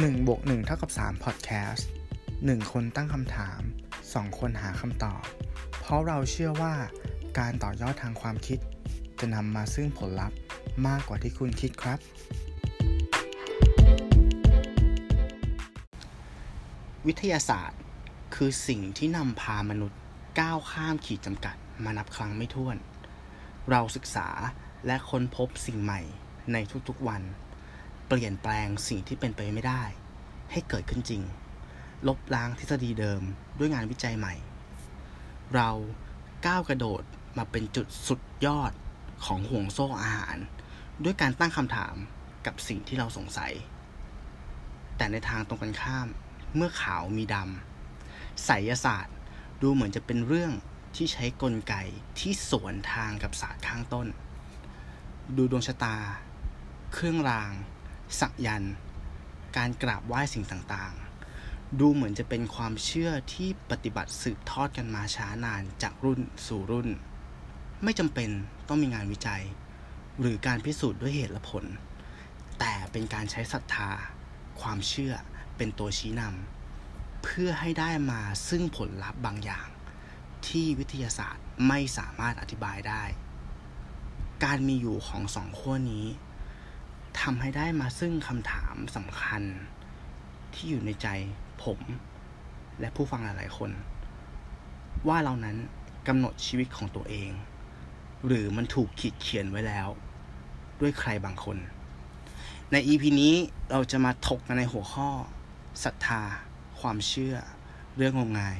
1บวก1เท่ากับ3 Podcast 1 คนตั้งคำถาม 2 คนหาคำตอบ เพราะเราเชื่อว่าการต่อยอดทางความคิด จะนำมาซึ่งผลลัพธ์มากกว่าที่คุณคิดครับ วิทยาศาสตร์ คือสิ่งที่นำพามนุษย์ก้าวข้ามขีดจำกัดมานับครั้งไม่ถ้วน เราศึกษาและค้นพบสิ่งใหม่ในทุกๆวัน เปลี่ยนแปลงสิ่งที่เป็นไปไม่ได้ ให้เกิดขึ้นจริง ลบล้างทฤษฎีเดิมด้วยงานวิจัยใหม่ เราก้าวกระโดดมาเป็นจุดสุดยอดของห่วงโซ่อาหาร ด้วยการตั้งคำถามกับสิ่งที่เราสงสัย แต่ในทางตรงกันข้ามเมื่อขาวมีดำไสยศาสตร์ดูเหมือนจะเป็นเรื่องที่ใช้กลไกที่สวนทางกับศาสตร์ข้างต้น ดูดวงชะตา เครื่องราง สักยันการกราบไหว้สิ่งต่างๆ ดูเหมือนจะเป็นความเชื่อที่ปฏิบัติสืบทอดกันมาช้านานจากรุ่นสู่รุ่น ไม่จำเป็นต้องมีงานวิจัย หรือการพิสูจน์ด้วยเหตุและผล แต่เป็นการใช้ศรัทธา ความเชื่อเป็นตัวชี้นำเพื่อให้ได้มาซึ่งผลลัพธ์บางอย่าง ที่วิทยาศาสตร์ไม่สามารถอธิบายได้ การมีอยู่ของสองขั้วนี้ ทำให้ได้มาซึ่งคำถามสำคัญที่อยู่ในใจผม และผู้ฟังหลายๆคน ว่าเรานั้นกำหนดชีวิตของตัวเอง หรือมันถูกขีดเขียนไว้แล้ว ด้วยใครบางคน ใน EP นี้เราจะมาถกกันในหัวข้อศรัทธา ความเชื่อ เรื่องงมงาย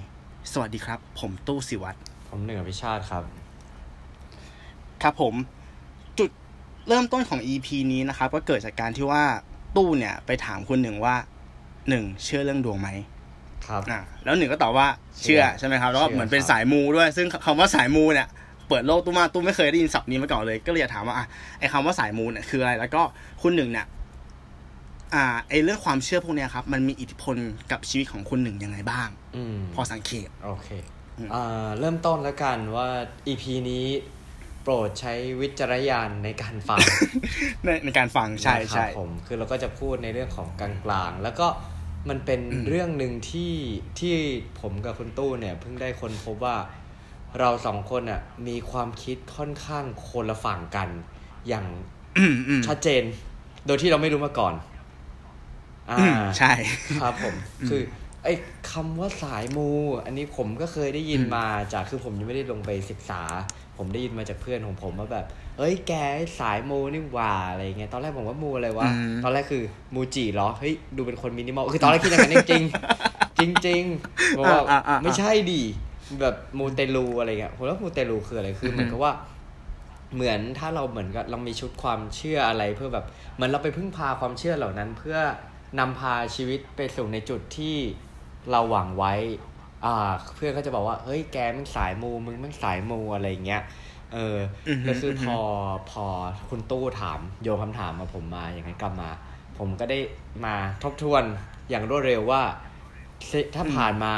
สวัสดีครับ ผมตู้สิวัตรผมหนึ่งอภิชาติครับ ครับผมจุด เริ่มต้นของ EP นี้นะครับ ก็เกิดจากการที่ว่าตู้เนี่ยไปถามคุณหนึ่งว่าหนึ่งเชื่อเรื่องดวงไหมครับอ่าแล้วหนึ่งก็ตอบว่าเชื่อเชื่อใช่ไหมครับแล้วก็เชื่อเหมือนเป็นครับสายมูด้วย ซึ่งคำว่าสายมูเนี่ยเปิดโลกตู้มาตู้ไม่เคยได้ยินศัพท์นี้มาก่อนเลย ก็เลยอยากถามว่าอะไอ้คำว่าสายมูเนี่ยคืออะไร แล้วก็คุณหนึ่งเนี่ยอ่าไอ้เรื่องความเชื่อพวกเนี้ยครับ มันมีอิทธิพลกับชีวิตของคุณหนึ่งยังไงบ้างอืมพอสังเกตโอเคอืมอ่าเริ่มต้นแล้วกันว่า EP นี้ โปรดใช้วิจารณญาณในการฟัง ในในการฟังใช่นะครับใช่ผมคือเราก็จะพูดในเรื่องของกลางๆ แล้วก็มันเป็นอืมเรื่องหนึ่งที่ที่ผมกับคุณตู้เนี่ย เพิ่งได้คนพบว่าเราสองคนอะมีความคิดค่อนข้างคนละฝั่งกัน อย่างอืมอืมชัดเจน โดยที่เราไม่รู้มาก่อน อ่าอืมใช่ ครับผม คือ ไอ้คำว่าสายมู อันนี้ผมก็เคยได้ยินอืมมาจากคือผมยังไม่ได้ลงไปศึกษา ผมได้ยินมาจากเพื่อนของผมว่าแบบ เอ้ยแกสายมูนี่หว่าอะไรเงี้ยตอนแรกผมว่ามูอะไรวะอืมตอนแรกคือมูจิเหรอเฮ้ยดูเป็นคนมินิมอลคือตอนแรกคิดอย่างนั้นจริงๆจริงจริงๆบอกว่าอ่าอ่าอ่าไม่ใช่ดิแบบมูเตลูอะไรเงี้ยผมว่ามูเตลูคืออะไรคือเหมือนกับว่าเหมือนถ้าเราเหมือนกับเรามีชุดความเชื่ออะไรเพื่อแบบเหมือนเราไปพึ่งพาความเชื่อเหล่านั้น เพื่อนำพาชีวิตไปสู่ในจุดที่ เราหวังไว้ อ่า เพื่อนก็จะบอกว่า เฮ้ย แกมึงสายมู มึงมึงสายมูอะไรอย่างเงี้ย เออออฮึก็คืออฮึพอพอคุณตู้ถามโยนคำถามมาผมมาอย่างนั้นกลับมา ผมก็ได้มาทบทวนอย่างรวดเร็วว่าสิถ้าผ่านมา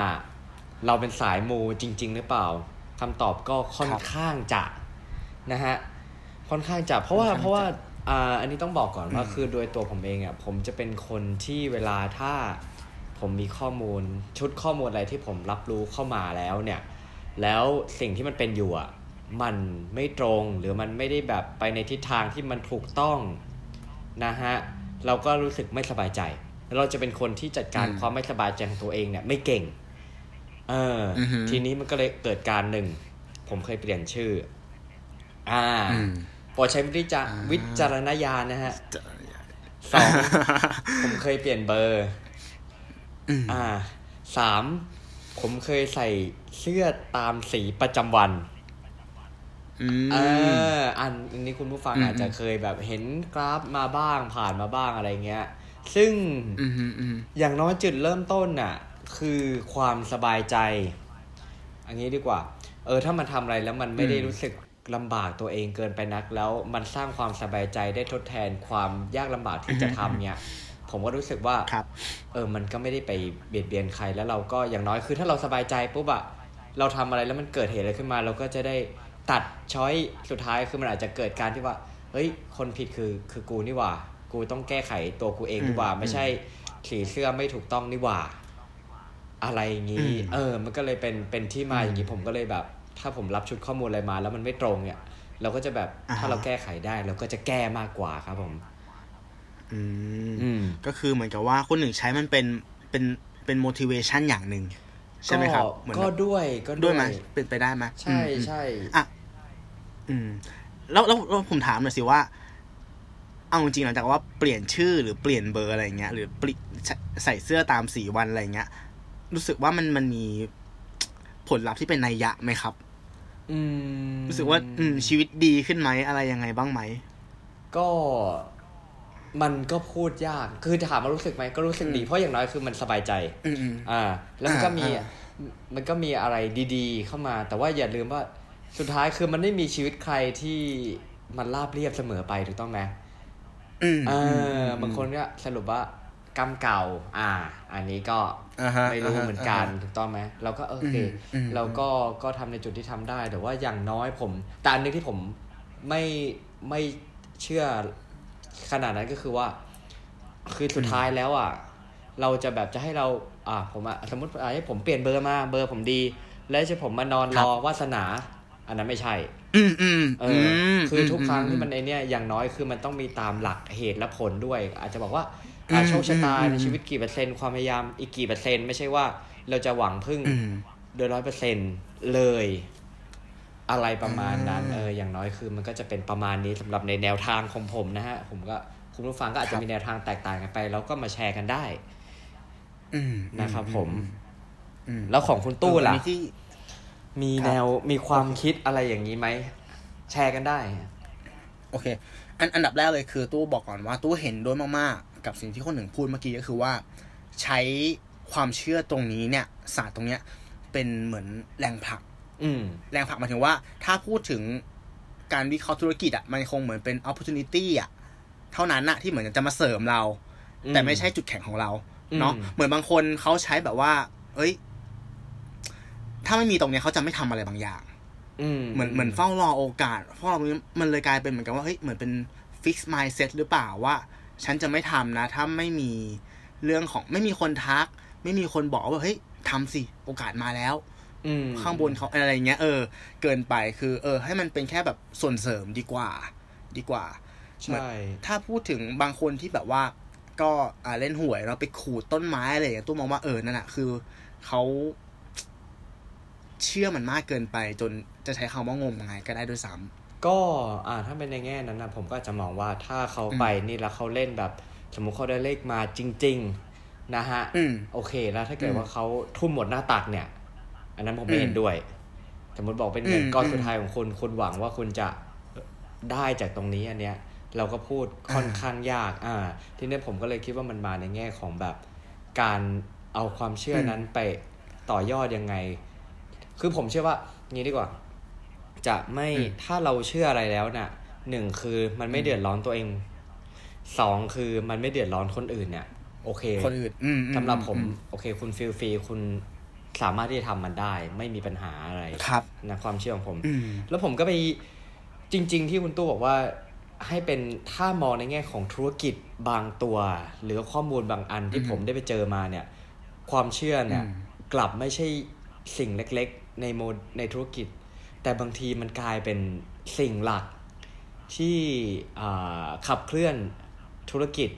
เราเป็นสายมูจริง ๆ หรือเปล่าคำตอบก็ค่อนครับข้างจะนะฮะ ค่อนข้างจะ เพราะว่าค่อนข้างจะเพราะว่าอ่าอันนี้ต้องบอกก่อนว่าอืมคือโดยตัวผมเองอะผมจะเป็นคนที่เวลาถ้า ผมมีข้อมูลชุดข้อมูลอะไรที่ผมรับรู้เข้ามาแล้วเนี่ย แล้วสิ่งที่มันเป็นอยู่อะมันไม่ตรงหรือมันไม่ได้แบบไปในทิศทางที่มันถูกต้องนะฮะเราก็รู้สึกไม่สบายใจ เราจะเป็นคนที่จัดการอืมความไม่สบายใจของตัวเองเนี่ยไม่เก่ง เออออฮึทีนี้มันก็เลยเกิดการหนึ่ง ผมเคยเปลี่ยนชื่อ อ่าอืมโปรดใช้วิจาอ่าวิจารณญาณนะฮะสองผมเคยเปลี่ยนเบอร์ อืมอ่าสามผมเคยใส่เสื้อตามสีประจำวันอืมเอออันอันนี้คุณผู้ฟังอืมอาจจะเคยแบบเห็นกราฟมาบ้างผ่านมาบ้างอะไรเงี้ย ซึ่งอืมอืมอืมอย่างน้อยจุดเริ่มต้นน่ะ คือความสบายใจ อันนี้ดีกว่า เออ ถ้ามันทำอะไรแล้วมันไม่ได้อืมรู้สึกลำบากตัวเองเกินไปนัก แล้วมันสร้างความสบายใจได้ทดแทนความยากลำบากที่จะทำเนี่ย ผมก็รู้สึกว่าครับเออมันก็ไม่ได้ไปเบียดเบียนใครแล้วเราก็อย่างน้อยคือถ้าเราสบายใจปุ๊บอะเราทำอะไรแล้วมันเกิดเหตุอะไรขึ้นมา เราก็จะได้ตัดช้อยสุดท้ายคือมันอาจจะเกิดการที่ว่าเฮ้ย คนผิดคือคือกูนี่หว่า กูต้องแก้ไขตัวกูเองดีกว่าอืมไม่ใช่สีเสื้อไม่ถูกต้องนี่หว่า อะไรอย่างนี้อืมเออ มันก็เลยเป็นเป็นที่มาอย่างนี้ผมก็เลยแบบ ถ้าผมรับชุดข้อมูลอะไรมา แล้วมันไม่ตรงเนี่ย เราก็จะแบบอ่าฮะถ้าเราแก้ไขได้เราก็จะแก้มากกว่าครับผม อืมอืมก็คือเหมือนกับว่าคนหนึ่งใช้มันเป็นเป็นเป็น motivation อย่างหนึ่งใช่ไหมครับเหมือนก็แบบด้วยก็ด้วยไหมเป็นไปได้ไหมใช่อืมใช่อะอืมแล้วแล้วแล้วผมถามหน่อยสิว่า เอาจริงๆหลังจากว่าเปลี่ยนชื่อหรือเปลี่ยนเบอร์อะไรเงี้ย หรือเปลี่ยนใส่ใส่เสื้อตามสีวันอะไรเงี้ย รู้สึกว่ามันมันมีผลลัพธ์ที่เป็นนัยยะไหมครับ อืม รู้สึกว่า อืม ชีวิตดีขึ้นไหมอะไรยังไงบ้างไหม ก็ มันก็พูดยาก คือถามว่ารู้สึกไหมก็รู้สึกดี เพราะอย่างน้อยคือมันสบายใจอืมอืมอ่า แล้วมันก็มีอ่ามันก็มีอะไรดีๆ เข้ามา แต่ว่าอย่าลืมว่าสุดท้ายคือมันไม่มีชีวิตใครที่มันราบเรียบเสมอไปถูกต้องไหมอืมเออืมอบางคนก็สรุปว่ากรรมเก่า อ่า อันนี้ก็อ่าฮะไม่รู้าฮะเหมือนกันาฮะถูกต้องไหมเราก็โอเคอืมอืมเราก็ก็ทำในจุดที่ทำได้ แต่ว่าอย่างน้อยผม แต่อันหนึงที่ผมไม่ไม่เชื่อ ขนาดนั้นก็คือว่า คือสุดท้ายแล้วอะ เราจะแบบจะให้เรา อ่าผมอะสมมติอะให้ผมเปลี่ยนเบอร์มาเบอร์ผมดี แล้วจะผมมานอนรอวาสนา อันนั้นไม่ใช่ อืมอืมเออือมคือทุกครั้งที่มันอืไอเนี้ยอย่างน้อยคือมันต้องมีตามหลักเหตุและผลด้วย อาจจะบอกว่าอะอืมโชคชะตาอืมในชีวิตกี่เปอร์เซ็นต์ความพยายามอีกกี่เปอร์เซ็นต์ไม่ใช่ว่า เราจะหวังพึ่งอืมโดยร้อยเปอร์เซ็นต์เลย อะไรประมาณนั้นอ่าเอออย่างน้อยคือมันก็จะเป็นประมาณนี้สำหรับในแนวทางของผมนะฮะ ผมก็คุณผู้ฟังก็อาจครัจะบมีแนวทางแตกต่างกันไป แล้วก็มาแชร์กันได้อืมนะครับผมอืมแล้วของคุณตู้ล่ะอันนี้ที่มีครับแนวมีความคิดอะไรอย่างนี้ไหมแชร์กันได้ โอเค อันอันดับแรกเลยคือ ตู้บอกก่อนว่า ตู้เห็นด้วยมากๆ กับสิ่งที่คนหนึ่งพูดเมื่อกี้ก็คือว่า ใช้ความเชื่อตรงนี้เนี่ยศาสตร์ตรงเนี้ย เป็นเหมือนแรงผลัก อืมแรงผลักหมายถึงว่า ถ้าพูดถึงการวิเคราะห์ธุรกิจอะมันคงเหมือนเป็น opportunity อะเท่านั้นอะที่เหมือนจะมาเสริมเราอืมแต่ไม่ใช่จุดแข็งของเราเนาะอืมเหมือนบางคนเขาใช้แบบว่า เอ้ย ถ้าไม่มีตรงเนี้ยเขาจะไม่ทำอะไรบางอย่างอืมเหมือนเหมือนเฝ้ารอโอกาสเฝ้ารอตรงนี้มันเลยกลายเป็นเหมือนกับว่าเฮ้ยเหมือนเป็นฟิกซ์มายเซ็ตหรือเปล่าว่า ฉันจะไม่ทำนะ ถ้าไม่มีเรื่องของไม่มีคนทัก ไม่มีคนบอกว่าเฮ้ยทำสิโอกาสมาแล้วอืม ข้างบนเขาอะไรเงี้ยเออ เกินไปคือ เออ ให้มันเป็นแค่แบบส่วนเสริมดีกว่า ดีกว่าใช่ถ้าพูดถึงบางคนที่แบบว่า ก็อ่าเล่นหวยแล้วไปขูดต้นไม้อะไรอย่างเงี้ยตู้มองว่าเออนั่นแหะคือเขาเชื่อมันมากเกินไป จนจะใช้คำว่างมงายก็ได้ด้วยซ้ำก็อ่าถ้าเป็นในแง่นั้นนะผมก็อาจจะมองว่าถ้าเขาไปนี่แล้วเขาเล่นแบบ สมมุติเขาได้เลขมาจริง ๆ นะฮะอืมโอเคแล้วถ้าเกิดอืมว่าเขาทุ่มหมดหน้าตักเนี่ย อันนั้นผมไม่อืมเห็นด้วย สมมติบอกเป็นเงินอืมก้อนอืมสุดท้ายของคุณคุณหวังว่าคุณจะได้จากตรงนี้อันเนี้ย เราก็พูดค่อนอ่าข้างยาก อ่า ทีนี้ผมก็เลยคิดว่ามันมาในแง่ของแบบการเอาความเชื่อนั้นไปต่อยอดยังไง คือผมเชื่อว่างี้ดีกว่า จะไม่อืมถ้าเราเชื่ออะไรแล้วน่ะหนึ่งคือมันไม่เดือดร้อนตัวเองสองคือมันไม่เดือดร้อนคนอื่นเนี่ย โอเค คนอื่นอืมอืสำหรับผมอืโอเค คุณฟีลฟรีคุณ สามารถที่จะทำมันได้ ไม่มีปัญหาอะไรครับนะความเชื่อของผมอืมแล้วผมก็ไปจริง ๆ ที่คุณตู้บอกว่าให้เป็นถ้ามองในแง่ของธุรกิจบางตัว หรือข้อมูลบางอันที่อืมผมได้ไปเจอมาเนี่ย ความเชื่อเนี่ยอืมกลับไม่ใช่สิ่งเล็กๆ ในโมในธุรกิจ แต่บางทีมันกลายเป็นสิ่งหลักที่อ่าขับเคลื่อนธุรกิจ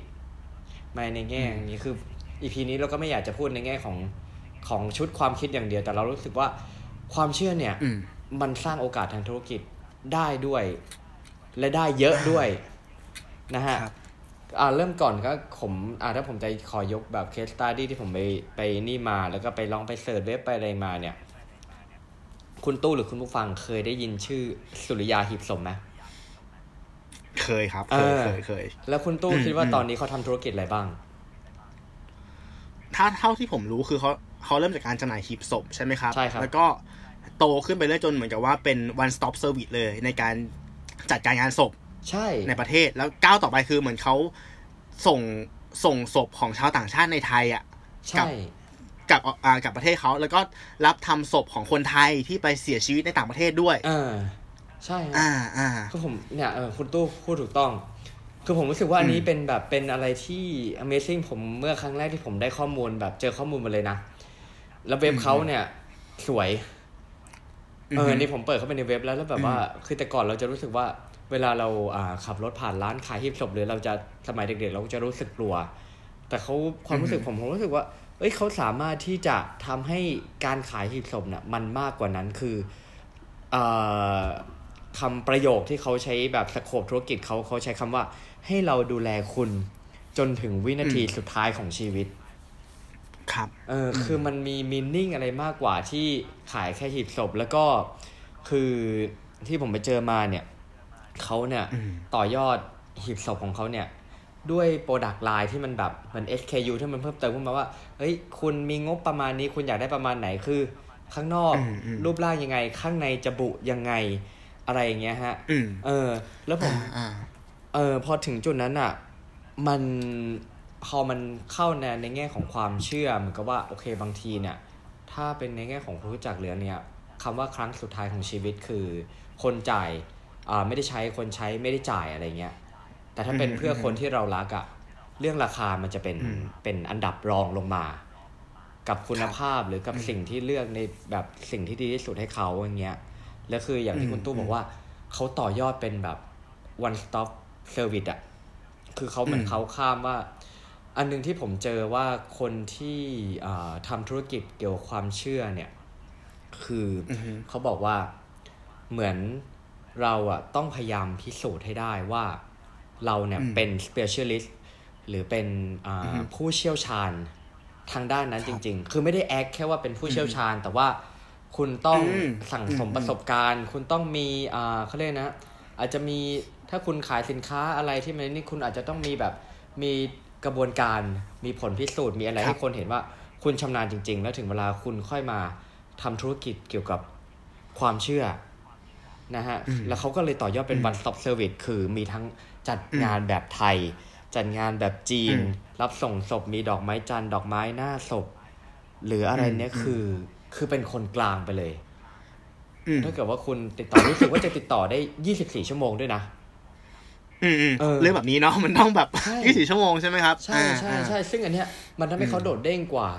มาในแง่อย่างนี้คืออีพีนี้เราก็ไม่อยากจะพูดในแง่ของ ของชุดความคิดอย่างเดียว แต่เรารู้สึกว่าความเชื่อเนี่ยอืมมันสร้างโอกาสทางธุรกิจได้ด้วย และได้เยอะด้วยนะฮะครับอ่าเริ่มก่อนก็ผมอ่าถ้าผมจะขอยกแบบ case study ที่ผมไปไปนี่มา แล้วก็ไปลองไป search เว็บไปอะไรมาเนี่ย คุณตู้หรือคุณผู้ฟังเคยได้ยินชื่อสุริยาหีบศพไหมเคยครับเอเคยอเคยเคย แล้วคุณตู้อืมคิดว่าอืมตอนนี้เขาทำธุรกิจอะไรบ้าง ถ้าเท่าที่ผมรู้คือเขา เขาเริ่มจากการจำหน่ายหีบศพใช่ไหมครับใช่ครับ แล้วก็โตขึ้นไปเรื่อยจนเหมือนกับว่าเป็น one stop service เลยในการจัดการงานศพใช่ในประเทศแล้วก้าวต่อไปคือเหมือนเขาส่งส่งศพของชาวต่างชาติในไทยอะใช่กับอ่ากับประเทศเขาแล้วก็รับทำศพของคนไทยที่ไปเสียชีวิตในต่างประเทศด้วยอ่าใช่ฮะอ่าอ่าคือผมเนี่ยเออคุณตู้พูดถูกต้องผคือผมรู้สึกว่าอันนี้เป็นแบบเป็นอะไรที่ Amazing ผมเมื่อครั้งแรกที่ผมได้ข้อมูลแบบเจอข้อมูลมาเลยนะ แล้วเว็บเขาเนี่ย สวย เออนี่ผมเปิดเข้าไปในเว็บแล้วแล้วแบบว่า คือแต่ก่อนเราจะรู้สึกว่า เวลาเราอ่าขับรถผ่านร้านขายหีบศพหรือเราจะสมัยเด็กๆ เราจะรู้สึกกลัว แต่เขาความรู้สึกผมผมรู้สึกว่า เอ้ยเขาสามารถที่จะทำให้การขายหีบศพเนี่ยมันมากกว่านั้นคืออ่าคำประโยคที่เขาใช้แบบสโคปธุรกิจเขาเขาใช้คำว่า ให้เราดูแลคุณจนถึงวินาทีสุดท้ายของชีวิต ครับเอออคือมันมี meaning อะไรมากกว่าที่ขายแค่หีบศพแล้วก็คือที่ผมไปเจอมาเนี่ยเขาเนี่ยอืมต่อยอดหีบศพของเขาเนี่ยด้วย product line ที่มันแบบเหมือน SKU ที่มันเพิ่มเติมขึ้นมาว่า เฮ้ย คุณมีงบประมาณนี้คุณอยากได้ประมาณไหนคือ ข้างนอกอืมอืมรูปร่างยังไง ข้างในจะบุยังไงอะไรอย่างเงี้ยฮะอืมเออ แล้วผมอ่าเออพอถึงจุดนั้นอะ มัน พอมันเข้าในในแง่ของความเชื่อเหมือนกับว่าโอเคบางทีเนี่ยถ้าเป็นในแง่ของคนรู้จักเหลือเนี่ยคำว่าครั้งสุดท้ายของชีวิตคือ คนจ่ายอ่าไม่ได้ใช้คนใช้ไม่ได้จ่ายอะไรเงี้ยแต่ถ้าเป็นอืมเพื่อคนที่เรารักอะเรื่องราคามันจะเป็นอืมเป็นอันดับรองลงมา กับคุณภาพหรือกับอืมสิ่งที่เลือกในแบบสิ่งที่ดีที่สุดให้เขาอย่างเงี้ยแล้วคืออย่างที่อืมคุณตู้บอกว่าเขาต่อยอดเป็นแบบ one stop service อะคือเขาเหมือนอืมเขาข้ามว่า อันหนึงที่ผมเจอว่าคนที่อ่าทำธุรกิจเกี่ยวกับความเชื่อเนี่ย คือออือฮึเขาบอกว่าเหมือนเราอะต้องพยายามพิสูจน์ให้ได้ว่าเราเนี่ยอืมเป็น specialist หรือเป็นอ่าอือฮึผู้เชี่ยวชาญทางด้านนั้นคจรับริง ๆ คือไม่ได้แอคแค่ว่าเป็นผู้เชี่ยวชาญ แต่ว่าคุณต้องอืมสั่งสมอืมประสบการณ์ คุณต้องมีอ่าเขาเรียกนะ อาจจะมีถ้าคุณขายสินค้าอะไรที่มันนี่คุณอาจจะต้องมีแบบมี กระบวนการมีผลพิสูจน์มีอะไรครับให้คนเห็นว่าคุณชำนาญจริง ๆ แล้วถึงเวลาคุณค่อยมาทำธุรกิจเกี่ยวกับความเชื่อนะฮะอืมแล้วเขาก็เลยต่อยอดเป็นอืม one stop service คือมีทั้งจัดอืมงานแบบไทย จัดงานแบบจีนอืมรับส่งศพมีดอกไม้จันทร์ดอกไม้หน้าศพ หรืออะไรเนี้ยอืมคือคือเป็นคนกลางไปเลยอืมถ้าเกิดว่าคุณติดต่อรู้สึกว่าจะติดต่อได้24ชั่วโมงด้วยนะ อืมอืมเออเรื่องแบบนี้เนาะมันต้องแบบใช่ยี่สิบชั่วโมงใช่ไหมครับใช่ใช่อ่าใช่ซึ่งอันเนี้ยมันทำให้เขาอืมโดดเด้งกว่า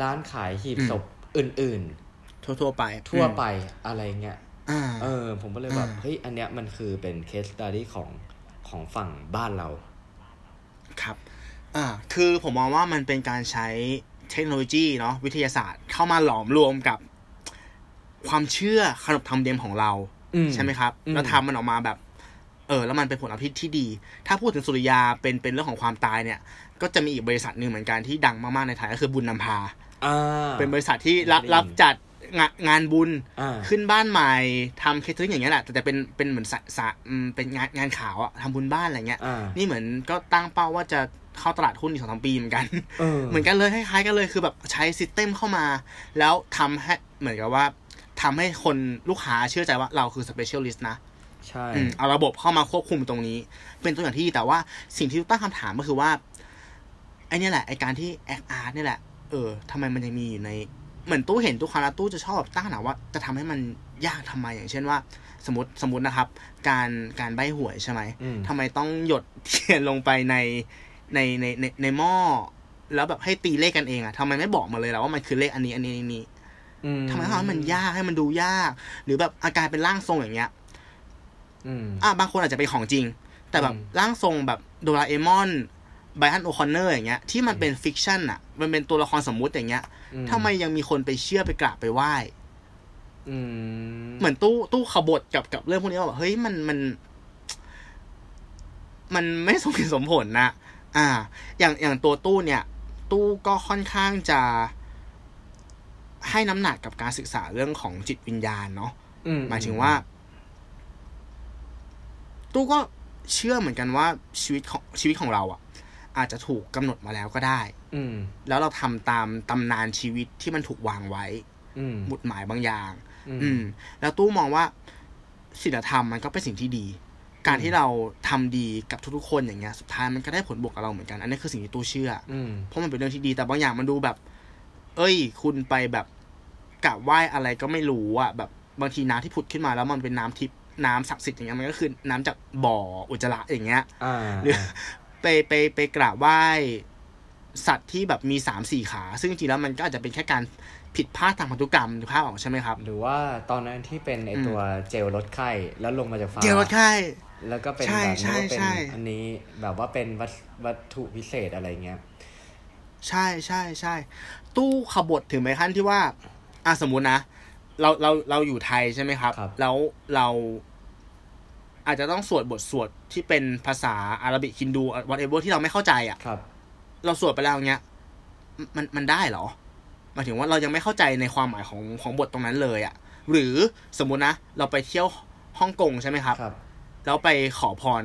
ร้านขายหีบอืมศพอื่นทั่วทั่วๆไปๆทั่วไปอะไรเงี้ยอ่าเออ ผมก็เลยแบบอ่าเฮ้ยอันเนี้ยมันคือเป็น case study ของของฝั่งบ้านเรา ครับอ่าคือผมมองว่ามันเป็นการใช้เทคโนโลยีเนาะวิทยาศาสตร์เข้ามาหลอมรวมกับความเชื่อขนบธรรมเนียมของเราอืมใช่ไหมครับอืมแล้วทำมันออกมาแบบ เออแล้วมันเป็นผลลัพธ์ที่ดี ถ้าพูดถึงสุริยาเป็นเป็นเรื่องของความตายเนี่ย ก็จะมีอีกบริษัทหนึ่งเหมือนกันที่ดังมากๆในไทยก็คือบุญนำพาอ่าเป็นบริษัทที่รับได้ยินรับจัดงานงานบุญอ่าขึ้นบ้านใหม่ทำเคสติ้งอย่างเงี้ยแหละแต่แต่เป็นเป็นเหมือนสะสะอืมเป็นงานงานข่าวอะทำบุญบ้านอะไรเงี้ยอ่านี่เหมือนก็ตั้งเป้าว่าจะเข้าตลาดหุ้นอีกสองสามปีเหมือนกันเออเหมือนกันเลยคล้ายๆกันเลยคือแบบใช้ system เข้ามา แล้วทำให้เหมือนกับว่าทำให้คนลูกค้าเชื่อใจว่าเราคือ specialist นะ ใช่อืมเอาระบบเข้ามาควบคุมตรงนี้ เป็นตัวอย่างที่ดีแต่ว่าสิ่งที่ตั้งคำถามก็คือว่าไอ้เนี่ยแหละไอ้การที่แอคอาร์ตเนี่ยแหละ เออทำไมมันยังมีอยู่ใน เหมือนตู้เห็นทุกครั้งแล้วตู้จะชอบแบบตั้งคำถามว่า จะทำให้มันยากทำไมอย่างเช่นว่า สมมติสมมตินะครับ การการใบ้หวยใช่ไหมอืมทำไมต้องหยดเทียนลงไปในในในในในหม้อแล้วแบบให้ตีเลขกันเองอะทำไมไม่บอกมาเลยล่ะว่ามันคือเลขอันนี้ อันนี้อันนี้อืทำไมต้องทำให้มันยากให้มันดูยาก หรือแบบอาการเป็นร่างทรงอย่างเงี้ย อืมอะบางคนอาจจะเป็นของจริง แต่แบบอืมร่างทรงแบบโดราเอมอนไบรอันโอคอนเนอร์อย่างเงี้ยที่มันเป็น fiction อะมันเป็นตัวละครสมมุติอย่างเงี้ยอืทำไมยังมีคนไปเชื่อไปกราบไปไหว้อืมเหมือนตู้ตู้ขบฏกับกับเรื่องพวกนี้ว่าแบบเฮ้ยมันมัน มันไม่สมเหตุสมผลนะอ่า อย่างอย่างตัวตู้เนี่ย ตู้ก็ค่อนข้างจะให้น้ำหนักกับการศึกษาเรื่องของจิตวิญญาณเนาะอืหมายถึงว่า ตู้ก็เชื่อเหมือนกันว่าชีวิตของชีวิตของเราอะอาจจะถูกกำหนดมาแล้วก็ได้ อืมแล้วเราทำตามตำนานชีวิตที่มันถูกวางไว้ อืมหมุดหมายบางอย่างอืมอืม แล้วตู้มองว่าศีลธรรมมันก็เป็นสิ่งที่ดี การที่เราทำดีกับทุกๆคนอย่างเงี้ย สุดท้ายมันก็ได้ผลบวกกับเราเหมือนกัน อันนี้คือสิ่งที่ตู้เชื่ออืมเพราะมันเป็นเรื่องที่ดีแต่บางอย่างมันดูแบบ เอ้ย คุณไปแบบกราบไหว้อะไรก็ไม่รู้อะแบบบางทีน้ำที่ผุดขึ้นมาแล้วมันเป็นน้ำทิพย์ น้ำศักดิ์สิทธิ์อย่างเงี้ยมันก็คือน้ำจากบ่ออุจจาระอย่างเงี้ยอ่าหรือไปไปไปกราบไหว้สัตว์ที่แบบมีสามสี่ขา ซึ่งจริงๆแล้วมันก็อาจจะเป็นแค่การผิดพลาดทางพันธุกรรมถูกภาพออกใช่ไหมครับ หรือว่าตอนนั้นที่เป็นไอตัวเจลลดไข้แล้วลงมาจากฟ้าเจลลดไข้แล้วก็เป็นใช่แบบใช่นี้ว่าเป็นใช่อันนี้แบบว่าเป็นวัตวัตถุพิเศษอะไรเงี้ยใช่ใช่ใช่ตู้ขบฏถึงไปขั้นที่ว่าอะสมมุตินะ เราเราเราอยู่ไทยใช่ไหมครับครับ แล้วเราอาจจะต้องสวดบทสวดที่เป็นภาษาอาหรับิกฮินดู whatever ที่เราไม่เข้าใจอะครับ เราสวดไปแล้วอย่างเงี้ยมมันมันได้เหรอหมายถึงว่าเรายังไม่เข้าใจในความหมายของของบทตรงนั้นเลยอะ่ะ หรือสมมุตินะ เราไปเที่ยวฮ่องกงใช่ไหมครับครับ แล้วไปขอพร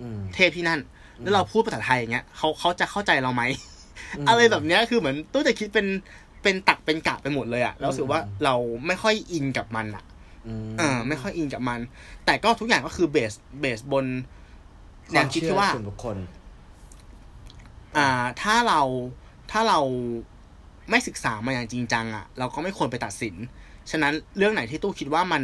อืมเทพที่นั่น แล้วเราพูดภาษาไทยอย่างเงี้ยเขาเขาจะเข้าใจเราไหมอืมอะไรแบบเนี้ยคือเหมือนตู้จะคิดเป็น เป็นตักเป็นกะไปหมดเลยอะแล้วรู้สึกว่าอืมเราไม่ค่อยอินกับมันอะอืมเออไม่ค่อยอินกับมัน แต่ก็ทุกอย่างก็คือเบสเบสบนคแนวามวคิดเชื่อที่ว่าส่วนบุคคล อ่า ถ้าเราถ้าเราไม่ศึกษามาอย่างจริงจังอะ่ะเราก็ไม่ควรไปตัดสิน ฉะนั้นเรื่องไหนที่ตู้คิดว่ามัน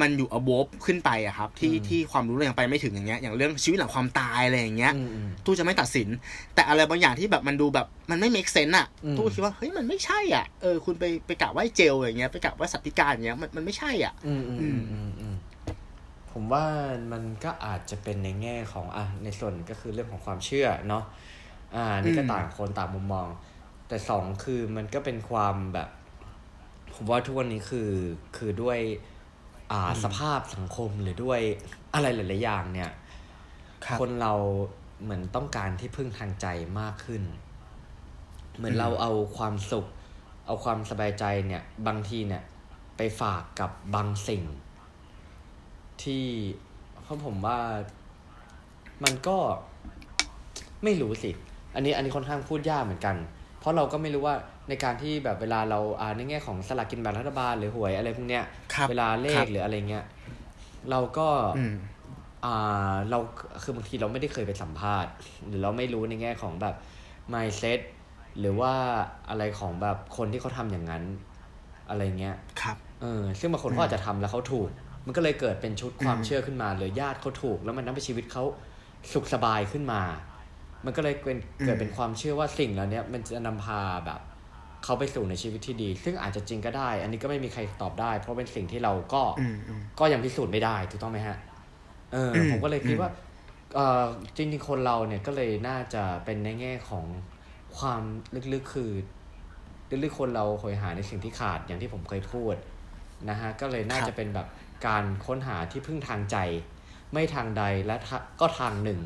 มันอยู่ above ขึ้นไปอะครับ ที่อืมที่ความรู้เรายังไปไม่ถึงอย่างเงี้ยอย่างเรื่องชีวิตหลังความตายอะไรอย่างเงี้ยอืมอืมตู้จะไม่ตัดสิน แต่อะไรบางอย่างที่แบบมันดูแบบมันไม่ make sense อะอืมตู้คิดว่าเฮ้ยมันไม่ใช่อะเออคุณไปไปกะไหว้เจลอย่างเงี้ยไปกะไหว้สัตว์พิการอย่างเงี้ยมันมันไม่ใช่อะอืมอืมอืมอืมอืมผมว่ามันก็อาจจะเป็นในแง่ของอะในส่วนก็คือเรื่องของความเชื่อเนาะอ่านี่ก็อืมต่างคนต่างมุมมอง แต่สองคือมันก็เป็นความแบบ ผมว่าทุกวันนี้คือคือด้วยอ่า สภาพสังคมหรือด้วยอะไรหลาย ๆ อย่างเนี่ยคนเราเหมือนต้องการที่พึ่งทางใจมากขึ้น เหมือนอืมเราเอาความสุข เอาความสบายใจเนี่ย บางทีเนี่ย ไปฝากกับบางสิ่ง ที่เพราะผมว่ามันก็ไม่รู้สิ อันนี้อันนี้ค่อนข้างพูดยากเหมือนกัน เพราะเราก็ไม่รู้ว่า ในการที่แบบเวลาเราอ่าในแง่ของสลากกินแบ่งรัฐบาลหรือหวยอะไรพวกเนี้ยครับเวลาเลครัขบหรืออะไรเงี้ยเราก็อืมอ่าเราคือบางทีเราไม่ได้เคยไปสัมภาษณ์ หรือเราไม่รู้ในแง่ของแบบ mindset หรือว่าอะไรของแบบคนที่เขาทำอย่างนั้น อะไรเงี้ยครับเออซึ่งบางคนเขาอาจจะทำแล้วเขาถูก มันก็เลยเกิดเป็นชุดความอืมเชื่อขึ้นมาหรือญาติเขาถูก แล้วมันทำให้ชีวิตเขาสุขสบายขึ้นมา มันก็เลยเป็นเกิดเป็นความเชื่อว่าสิ่งเหล่านี้มันจะนำพาแบบ เขาไปสู่ในชีวิตที่ดี ซึ่งอาจจะจริงก็ได้ อันนี้ก็ไม่มีใครตอบได้ เพราะเป็นสิ่งที่เราก็อืมอืมก็ยังพิสูจน์ไม่ได้ถูกต้องไหมฮะเอออมผมก็เลยคิดอืมว่าเออจริงๆคนเราเนี่ยก็เลยน่าจะเป็นในแง่ของความลึกๆคือลึกๆคนเราโหยหาในสิ่งที่ขาดอย่างที่ผมเคยพูดนะฮะก็เลยน่าจะเป็นแบบการค้นหาที่พึ่งทางใจ ไม่ทางใดและทะก็ทางหนึ่ง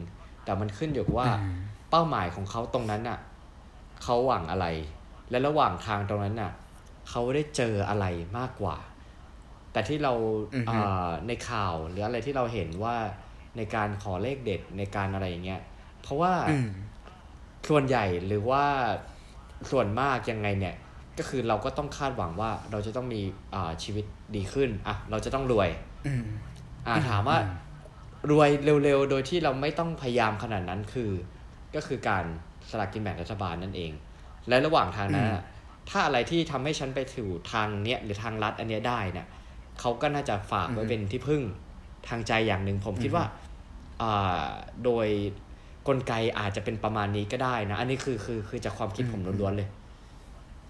แต่มันขึ้นอยู่กับว่าอืมเป้าหมายของเขาตรงนั้นน่ะเขาหวังอะไร และระหว่างทางตรงนั้นน่ะเขาได้เจออะไรมากกว่า แต่ที่เราอือฮึอ่าในข่าวหรืออะไรที่เราเห็นว่าในการขอเลขเด็ดในการอะไรอย่างเงี้ยเพราะว่าอืมส่วนใหญ่หรือว่าส่วนมากยังไงเนี่ย ก็คือเราก็ต้องคาดหวังว่าเราจะต้องมีอ่าชีวิตดีขึ้นอะเราจะต้องรวยอืมอ่าถามว่าอืมรวยเร็วๆ โดยที่เราไม่ต้องพยายามขนาดนั้นคือ ก็คือการสลากกินแบ่งรัฐบาลนั่นเอง และระหว่างทางนั้นอะถ้าอะไรที่ทำให้ฉันไปถึงทางเนี้ยหรือทางลัดอันเนี้ยได้เนี่ยเขาก็น่าจะฝากไว้เป็นที่พึ่งทางใจอย่างหนึ่งผมคิดว่าอ่าโดยกลไกอาจจะเป็นประมาณนี้ก็ได้นะ อันนี้คือคือคือจากความคิดผมล้วนๆเลย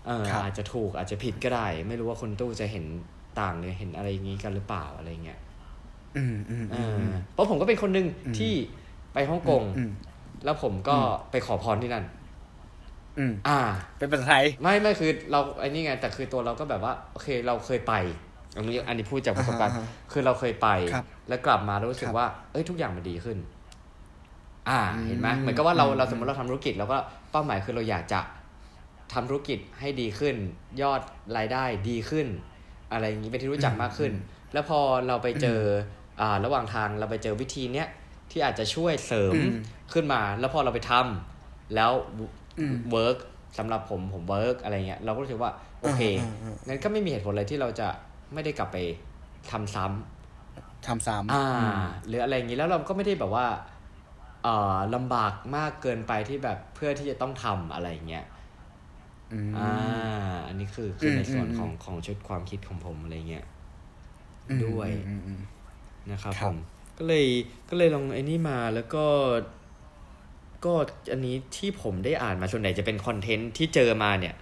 เออครับอาจจะถูกอาจจะผิดก็ได้ ไม่รู้ว่าคุณตู้จะเห็นต่างหรือเห็นอะไรอย่างนี้กันหรือเปล่าอะไรเงี้ยอืมอืมเออืมออืมเพราะผมก็เป็นคนหนึ่งอืมที่ไปฮ่องกงอืมแล้วผมก็ไปขอพรที่นั่น อืมอ่า เป็นภาษาไทย ไม่ไม่คือเราไอ้นี่ไงแต่คือตัวเราก็แบบว่าโอเคเราเคยไปอันนี้อันนี้พูดจากประสบการณ์อ่าฮะคือเราเคยไปครับแล้วกลับมาแล้วรู้สึคกรับว่า เอ้ยทุกอย่างมันดีขึ้น อ่าอืมเห็นไหมเหมือนกับว่าเราอืมเราสมมติเราทำธุรกิจเราก็เป้าหมายคือเราอยากจะทำธุรกิจให้ดีขึ้น ยอดรายได้ดีขึ้น อะไรอย่างนี้เป็นที่รู้จักมากขึ้น แล้วพอเราไปเจออ่าระหว่างทางเราไปเจอวิธีเนี้ยที่อาจจะช่วยเสริมอืมขึ้นมา แล้วพอเราไปทำแล้วอืม work สำหรับผมผม work อะไรเงี้ยเราก็รู้สึกว่าโอเคอ่าอ่าอ่างั้นก็ไม่มีเหตุผลอะไรที่เราจะไม่ได้กลับไปทำซ้ำทำซ้ำอ่าอืมหรืออะไรอย่างนี้แล้วเราก็ไม่ได้แบบว่าเอ่อลำบากมากเกินไปที่แบบเพื่อที่จะต้องทำอะไรอย่างเงี้ยอืมอ่า อันนี้คือคืออมในส่วนอืมของของชุดความคิดของผมอะไรเงี้ยอืมด้วยอืมอืมนะครับครัผบมก็เลยก็เลยลองไอ้นี่มาแล้วก็ ก็อันนี้ที่ผมได้อ่านมาส่วนใหญ่จะเป็นคอนเทนต์ที่เจอมาเนี่ย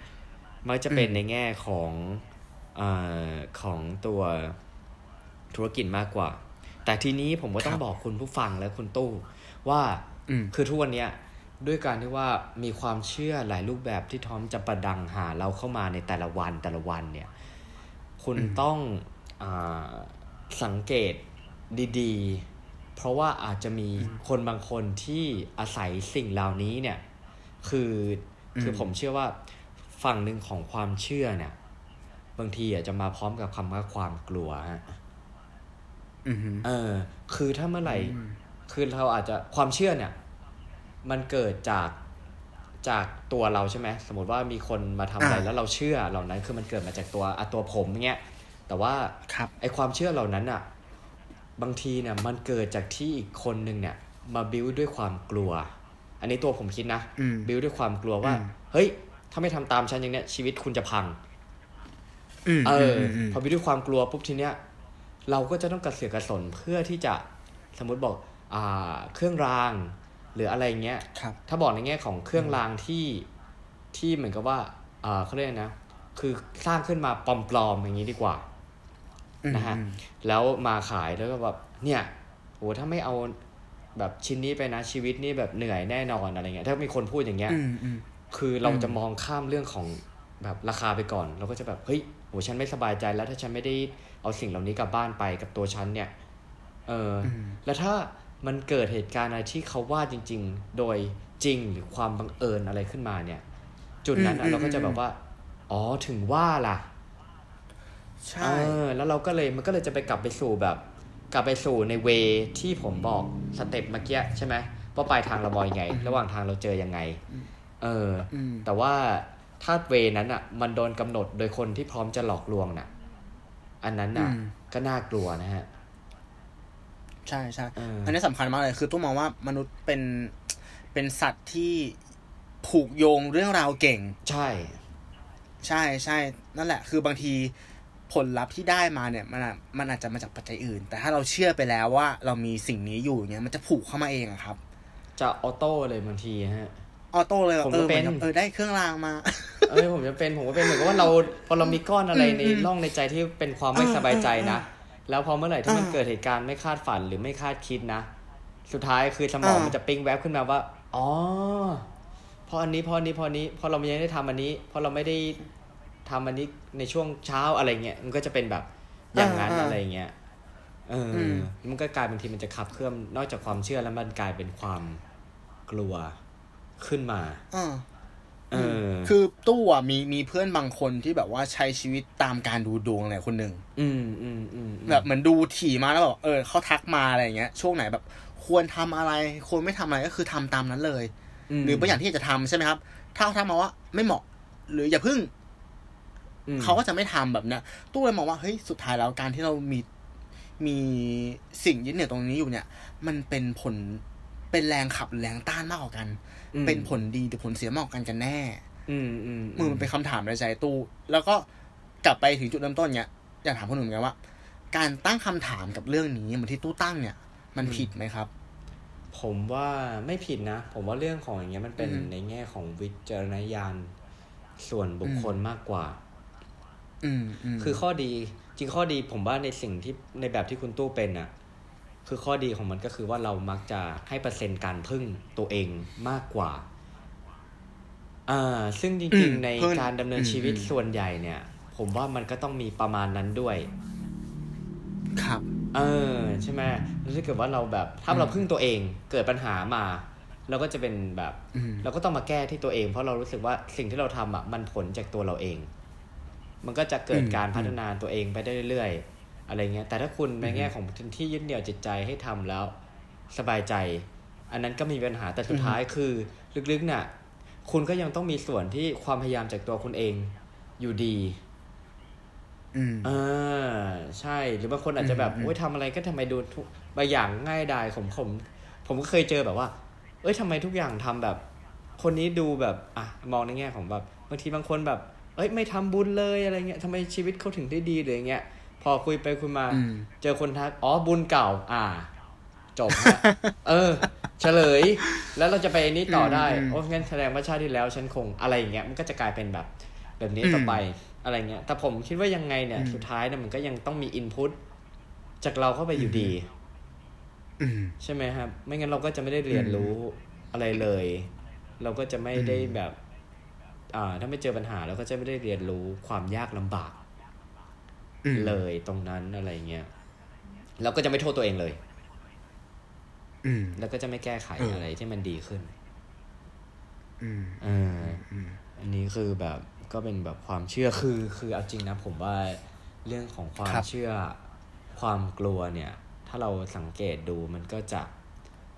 มักจะเป็นในแง่ของอาของตัวธุรกิจมากกว่า แต่ทีนี้ผมก็ต้อคงรับบอกคุณผู้ฟังและคุณตู้ว่าอืมคือทุกวันเนี้ยด้วยการที่ว่ามีความเชื่อหลายรูปแบบที่ทอมจะประดังหาเราเข้ามาในแต่ละวันแต่ละวันเนี่ย คุณต้องอาสังเกตดี ๆ เพราะว่าอาจจะมีคนบางคนที่อาศัยสิ่งเหล่านี้เนี่ย คือคือผมเชื่อว่าฝั่งหนึ่งของความเชื่อเนี่ย บางทีอาจจะมาพร้อมกับคำว่าความกลัวฮะอือฮึเออ คือถ้าเมื่อไหร่ คือเราอาจจะความเชื่อเนี่ย มันเกิดจากจากตัวเราใช่ไหมสมมติว่ามีคนมาทำอะไรอ่าแล้วเราเชื่อเหล่านั้นคือมันเกิดมาจากตัวอะตัวผมเงี้ยแต่ว่าครับไอความเชื่อเหล่านั้นอะ บางทีเนี่ยมันเกิดจากที่อีกคนหนึ่งเนี่ย มาบิวด้วยความกลัว อันนี้ตัวผมคิดนะอืมบิวด้วยความกลัวว่าอืมเฮ้ย ถ้าไม่ทำตามฉันอย่างเนี้ยชีวิตคุณจะพังอืมเอออมมพอบิวด้วยความกลัวปุ๊บทีเนี้ยเราก็จะต้องกระเสือกกระสนเพื่อที่จะสมมุติบอก อ่า เครื่องราง หรืออะไรเงี้ยครับถ้าบอกในแง่ของเครื่องรางที่ที่เหมือนกับว่า อ่าเขาเรียกนะ คือสร้างขึ้นมาปลอมๆอย่างนี้ดีกว่า นะฮะอืมแล้วมาขายแล้วก็แบบเนี่ยโหถ้าไม่เอาแบบชิ้นนี้ไปนะชีวิตนี่แบบเหนื่อยแน่นอนอะไรเงี้ยถ้ามีคนพูดอย่างเงี้ยอืมอืมคือเราอืมจะมองข้ามเรื่องของแบบราคาไปก่อน เราก็จะแบบเฮ้ยโหฉันไม่สบายใจแล้วถ้าฉันไม่ได้เอาสิ่งเหล่านี้กลับบ้านไปกับตัวฉันเนี่ยเอออมแล้วถ้ามันเกิดเหตุการณ์อะไรที่เขาว่าจริง ๆ โดยจริงหรือความบังเอิญอะไรขึ้นมาเนี่ย จุดนั้นอือะมเราก็จะอืมแบบว่า อ๋อถึงว่าล่ะ ใช่เออแล้วเราก็เลยมันก็เลยจะไปกลับไปสู่แบบ กลับไปสู่ในเวที่ผมบอกสเต็ปเมื่อกี้ใช่ไหมว่าปลายทางเรามองยังไง ระหว่างทางเราเจอยังไง เออออืมแต่ว่าถ้าเวนั้นอะ มันโดนกำหนดโดยคนที่พร้อมจะหลอกลวงน่ะ อันนั้นน่ะอืมก็น่ากลัวนะฮะ ใช่ใช่เอออัอันนี้สำคัญมากเลย คือตู้มองว่ามนุษย์เป็นเป็นสัตว์ที่ผูกโยงเรื่องราวเก่ง ใช่ ใช่ใช่นั่นแหละ คือบางที ผลลัพธ์ที่ได้มาเนี่ยมันอะมันอาจจะมาจากปัจจัยอื่น แต่ถ้าเราเชื่อไปแล้วว่าเรามีสิ่งนี้อยู่อย่างเงี้ยมันจะผูกเข้ามาเองอะครับ จะออโต้เลยบางทีฮะออโต้เลยแบบผมเอก็อเหเป็มือนนกับเออได้เครื่องรางมา เอ้ยผมจะเป็นผมก็เป็นเหมือนกับว่าเราพอเรามีก้อนอะไรในอืมอืมร่องในใจที่เป็นความไม่เออสบายใจนะเออแล้วพอเมื่อไหร่ที่มันเออเกิดเหตุการณ์ไม่คาดฝันหรือไม่คาดคิดนะ สุดท้ายคือสมองเออมันจะปิ๊งแวบขึ้นมาว่า อ๋อเพราะอันนี้เพราะอันนี้เพราะอันนี้เพราะเราไม่ได้ทำอันนี้เพราะเราไม่ได้ ทำอันนี้ในช่วงเช้าอะไรเงี้ยมันก็จะเป็นแบบอย่างนั้นอะไรเงี้ยเอออมมันก็กลายบางทีมันจะขับเคลื่อนนอกจากความเชื่อแล้วมันกลายเป็นความกลัวขึ้นมาเออเออคือตู้อะมีมีเพื่อนบางคนที่แบบว่าใช้ชีวิตตามการดูดวงอะไรคนหนึ่งอืมอืมอืมอืมแบบเหมือนดูถี่มาแล้วแบบเออเขาทักมาอะไรอย่างเงี้ย ช่วงไหนแบบควรทำอะไร ควรไม่ทำอะไรก็คือทำตามนั้นเลยมหรือบางอย่างที่จะทำใช่ไหมครับ ถ้าเขาทักมาว่าไม่เหมาะ หรืออย่าพึ่งอืม เขาก็จะไม่ทำแบบเนี้ยตู้เลยมองว่าเฮ้ยสุดท้ายแล้วการที่เรามีมีสิ่งยึดเหนี่ยวตรงนี้อยู่เนี่ย มันเป็นผลเป็นแรงขับหรือแรงต้านมากกว่ากันอืมเป็นผลดีหรือผลเสียมากกว่ากันกันแน่ อืมอืมมือมันเป็นคำถามในใจตู้ แล้วก็กลับไปถึงจุดเริ่มต้นเนี้ยอยากถามคนอื่นเหมือนกันว่า การตั้งคำถามกับเรื่องนี้เหมือนที่ตู้ตั้งเนี่ย มันผิดไหมครับ ผมว่าไม่ผิดนะ ผมว่าเรื่องของอย่างเงี้ยมันเป็นอืมในแง่ของวิจารณญาณส่วนบุคคลมากกว่าอืมอืม คือข้อดีจริงข้อดีผมว่าในสิ่งที่ในแบบที่คุณตู้เป็นอะคือข้อดีของมันก็คือว่าเรามักจะให้เปอร์เซ็นต์การพึ่งตัวเองมากกว่าอ่าซึ่งจริงๆในการดำเนินชีวิตส่วนใหญ่เนี่ย ผมว่ามันก็ต้องมีประมาณนั้นด้วย ครับ เออ ใช่ไหมแล้วถ้าเกิดว่าเราแบบถ้าเราพึ่งตัวเองเกิดปัญหามาเราก็จะเป็นแบบอืมเราก็ต้องมาแก้ที่ตัวเอง เพราะเรารู้สึกว่าสิ่งที่เราทำอะมันผลจากตัวเราเอง มันก็จะเกิดอืมการพัฒนาตัวเองไปได้เรื่อยๆ อะไรเงี้ย แต่ถ้าคุณในแง่ของที่ยึดเหนี่ยวจิตใจให้ทำแล้ว สบายใจ อันนั้นก็มีปัญหา แต่สุดท้ายคือ ลึกๆน่ะ คุณก็ยังต้องมีส่วนที่ความพยายามจากตัวคุณเองอยู่ดีอืมเออ ใช่ หรือบางคนอาจจะแบบอืมโอ้ยทำอะไรก็ทำไมดูทุกบางอย่างง่ายดายผมผม ผมก็เคยเจอแบบว่า เอ้ยทำไมทุกอย่างทำแบบ คนนี้ดูแบบ อะ มองในแง่ของแบบ บางทีบางคนแบบ เอ้ยไม่ทำบุญเลยอะไรเงี้ยทำไมชีวิตเขาถึงได้ดีหรืออย่างเงี้ยพอคุยไปคุยมาอืมเจอคนทักอ๋อบุญเก่า อ่า จบฮะเออ เฉลย แล้วเราจะไปอันนี้ต่อได้อืมโอ้งั้นแสดงว่าชาติที่แล้วฉันคงอะไรอย่างเงี้ยมันก็จะกลายเป็นแบบแบบนี้อืมต่อไปอะไรเงี้ยแต่ผมคิดว่ายังไงเนี่ยอืมสุดท้ายเนี่ยมันก็ยังต้องมีอินพุตจากเราเข้าไปอยู่ดีอืมใช่ไหมครับ ไม่งั้นเราก็จะไม่ได้เรียนรู้อะไรเลย เราก็จะไม่ได้แบบอ่า ถ้าไม่เจอปัญหาเราก็จะไม่ได้เรียนรู้ความยากลำบากอืมเลยตรงนั้นอะไรเงี้ยเราก็จะไม่โทษตัวเองเลย อืม แล้วก็จะไม่แก้ไขเออออะไรที่มันดีขึ้น อืมเอออืมอันนี้คือแบบก็เป็นแบบความเชื่อคือ คือเอาจริงนะผมว่าเรื่องของความครับเชื่อความกลัวเนี่ย ถ้าเราสังเกตดูมันก็จะ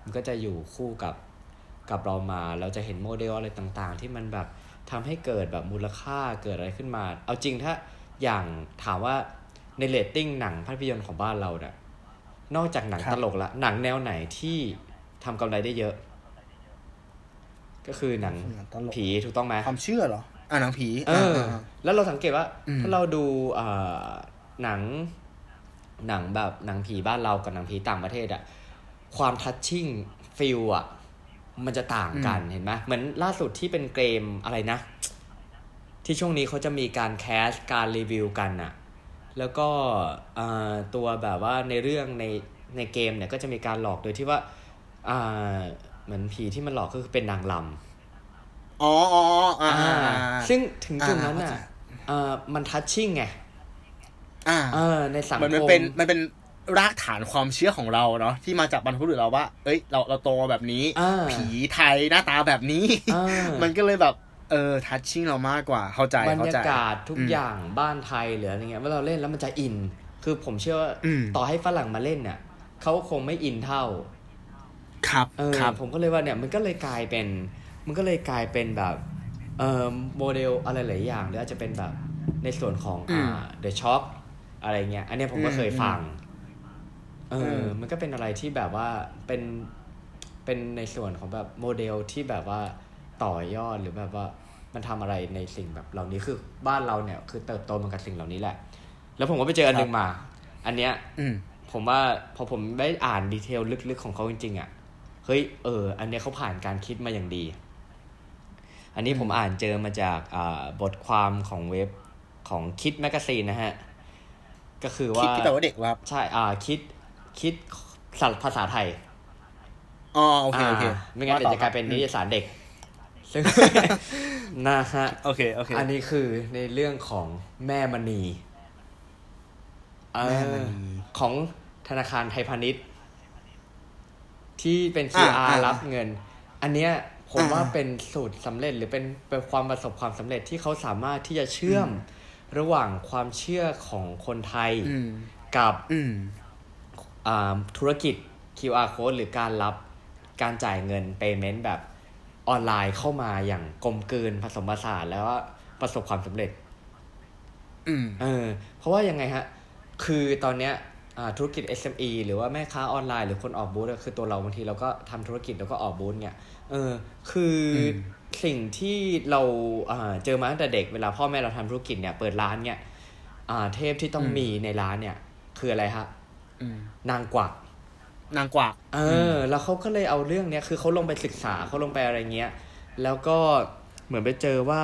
มันก็จะอยู่คู่กับกับเรามา เราจะเห็นโมเดลอะไรต่าง ๆ ที่มันแบบ ทำให้เกิดแบบมูลค่าเกิดอะไรขึ้นมา เอาจริงถ้าอย่างถามว่าในเรตติ้งหนังภาพยนตร์ของบ้านเราเนี่ยนอกจากหนังครับตลกละ หนังแนวไหนที่ทำกำไรได้เยอะ ก็คือหนังหนังตลกผีถูกต้องไหมความเชื่อเหรออ่าหนังผีเออาาแล้วเราสังเกตว่าอืมถ้าเราดูเอ่อหนังหนังแบบหนังผีบ้านเรากับหนังผีต่างประเทศอะความทัชชิ่งฟิลอะ มันจะต่างกันเห็นไหมเหมือนล่าสุดที่เป็นเกมอะไรนะ ที่ช่วงนี้เขาจะมีการแคสการรีวิวกันอะแล้วก็เอ่อตัวแบบว่าในเรื่องในในเกมเนี่ยก็จะมีการหลอกโดยที่ว่าอ่าเหมือนผีที่มันหลอกก็คือเป็นนางลำอ๋ออ๋ออ่าอ่าอ่าซึ่งถึงจุดนั้นอ่าอะเอ่อมันทัชชิ่งไงอ่าเออในสังคมันมมันเป็นมันเป็น รากฐานความเชื่อของเราเนาะที่มาจากบรรพบุรุษเราว่า เอ้ย เราเราโตมาแบบนี้อ่าผีไทยหน้าตาแบบนี้อ่ามันก็เลยแบบเออทัชชิ่งเรามากกว่าเข้าใจบรรเข้ายใจากาศทุกอืมอย่างบ้านไทยหรืออะไรเงี้ยเมื่อเราเล่นแล้วมันจะอิน คือผมเชื่อว่าอืมต่อให้ฝรั่งมาเล่นเนี่ยเขาคงไม่อินเท่า ครับเออครับผมก็เลยว่าเนี่ยมันก็เลยกลายเป็น มันก็เลยกลายเป็นแบบเอ่อโมเดลอะไรหลายอย่างหรืออาจจะเป็นแบบในส่วนของอือ่าม The Shock อะไรเงี้ยอันเนี้ยผมก็อืมเคยฟัง เอออืมมันก็เป็นอะไรที่แบบว่าเป็นเป็นในส่วนของแบบโมเดลที่แบบว่าต่อยอดหรือแบบว่ามันทำอะไรในสิ่งแบบเหล่านี้คือบ้านเราเนี่ยคือเติบโตมากับสิ่งเหล่านี้แหละ แล้วผมก็ไปเจออันหนึงมา อันเนี้ยอืมผมว่าพอผมได้อ่านดีเทลลึกๆของเขาจริงๆอะเฮ้ยเออ อันเนี้ยเขาผ่านการคิดมาอย่างดี อันนี้ผมอ่านเจอมาจากอ่าบทความของเว็บของคิดแมกซีนนะฮะ ก็คือคิดว่าที่แปลว่าเด็กครับ ใช่อ่าคิด คิดสัภาษาไทยอ๋อโอเคโอเคาไม่งั้นเดี๋ยวจะกลายเป็นนิอืยมสารเด็ก ซึ่งนะฮะโอเคโอเค อันนี้คือในเรื่องของแม่มณีเอ่อแม่มณีของธนาคารไทยพาณิชย์ ที่เป็นอ่า QR อ่ารับเงิน อันเนี้ยผมอ่าว่าเป็นสูตรสำเร็จหรือเป็นเป็นความประสบความสำเร็จที่เขาสามารถที่จะเชื่อมระหว่างความเชื่อของคนไทยอืมกับอืมอ่า ธุรกิจ QR code หรือการรับการจ่ายเงิน payment แบบออนไลน์เข้ามาอย่างกลมกลืนผสมผสานแล้วก็ประสบความสำเร็จอืมเออ เพราะว่ายังไงฮะ คือตอนเนี้ยอ่าธุรกิจ SME หรือว่าแม่ค้าออนไลน์หรือคนออกบูธอะคือตัวเราบางทีเราก็ทำธุรกิจแล้วก็ออกบูธเนี่ย เออ คืออมสิ่งที่เราอ่าเจอมาตั้งแต่เด็กเวลาพ่อแม่เราทำธุรกิจเนี่ยเปิดร้านเนี่ยอ่าเทพที่ต้องมีในร้านเนี่ย คืออะไรฮะอืม นางกวักนางกวักเออ แล้วเขาก็เลยเอาเรื่องเนี้ยคือเขาลงไปศึกษาเขาลงไปอะไรเงี้ย แล้วก็เหมือนไปเจอว่า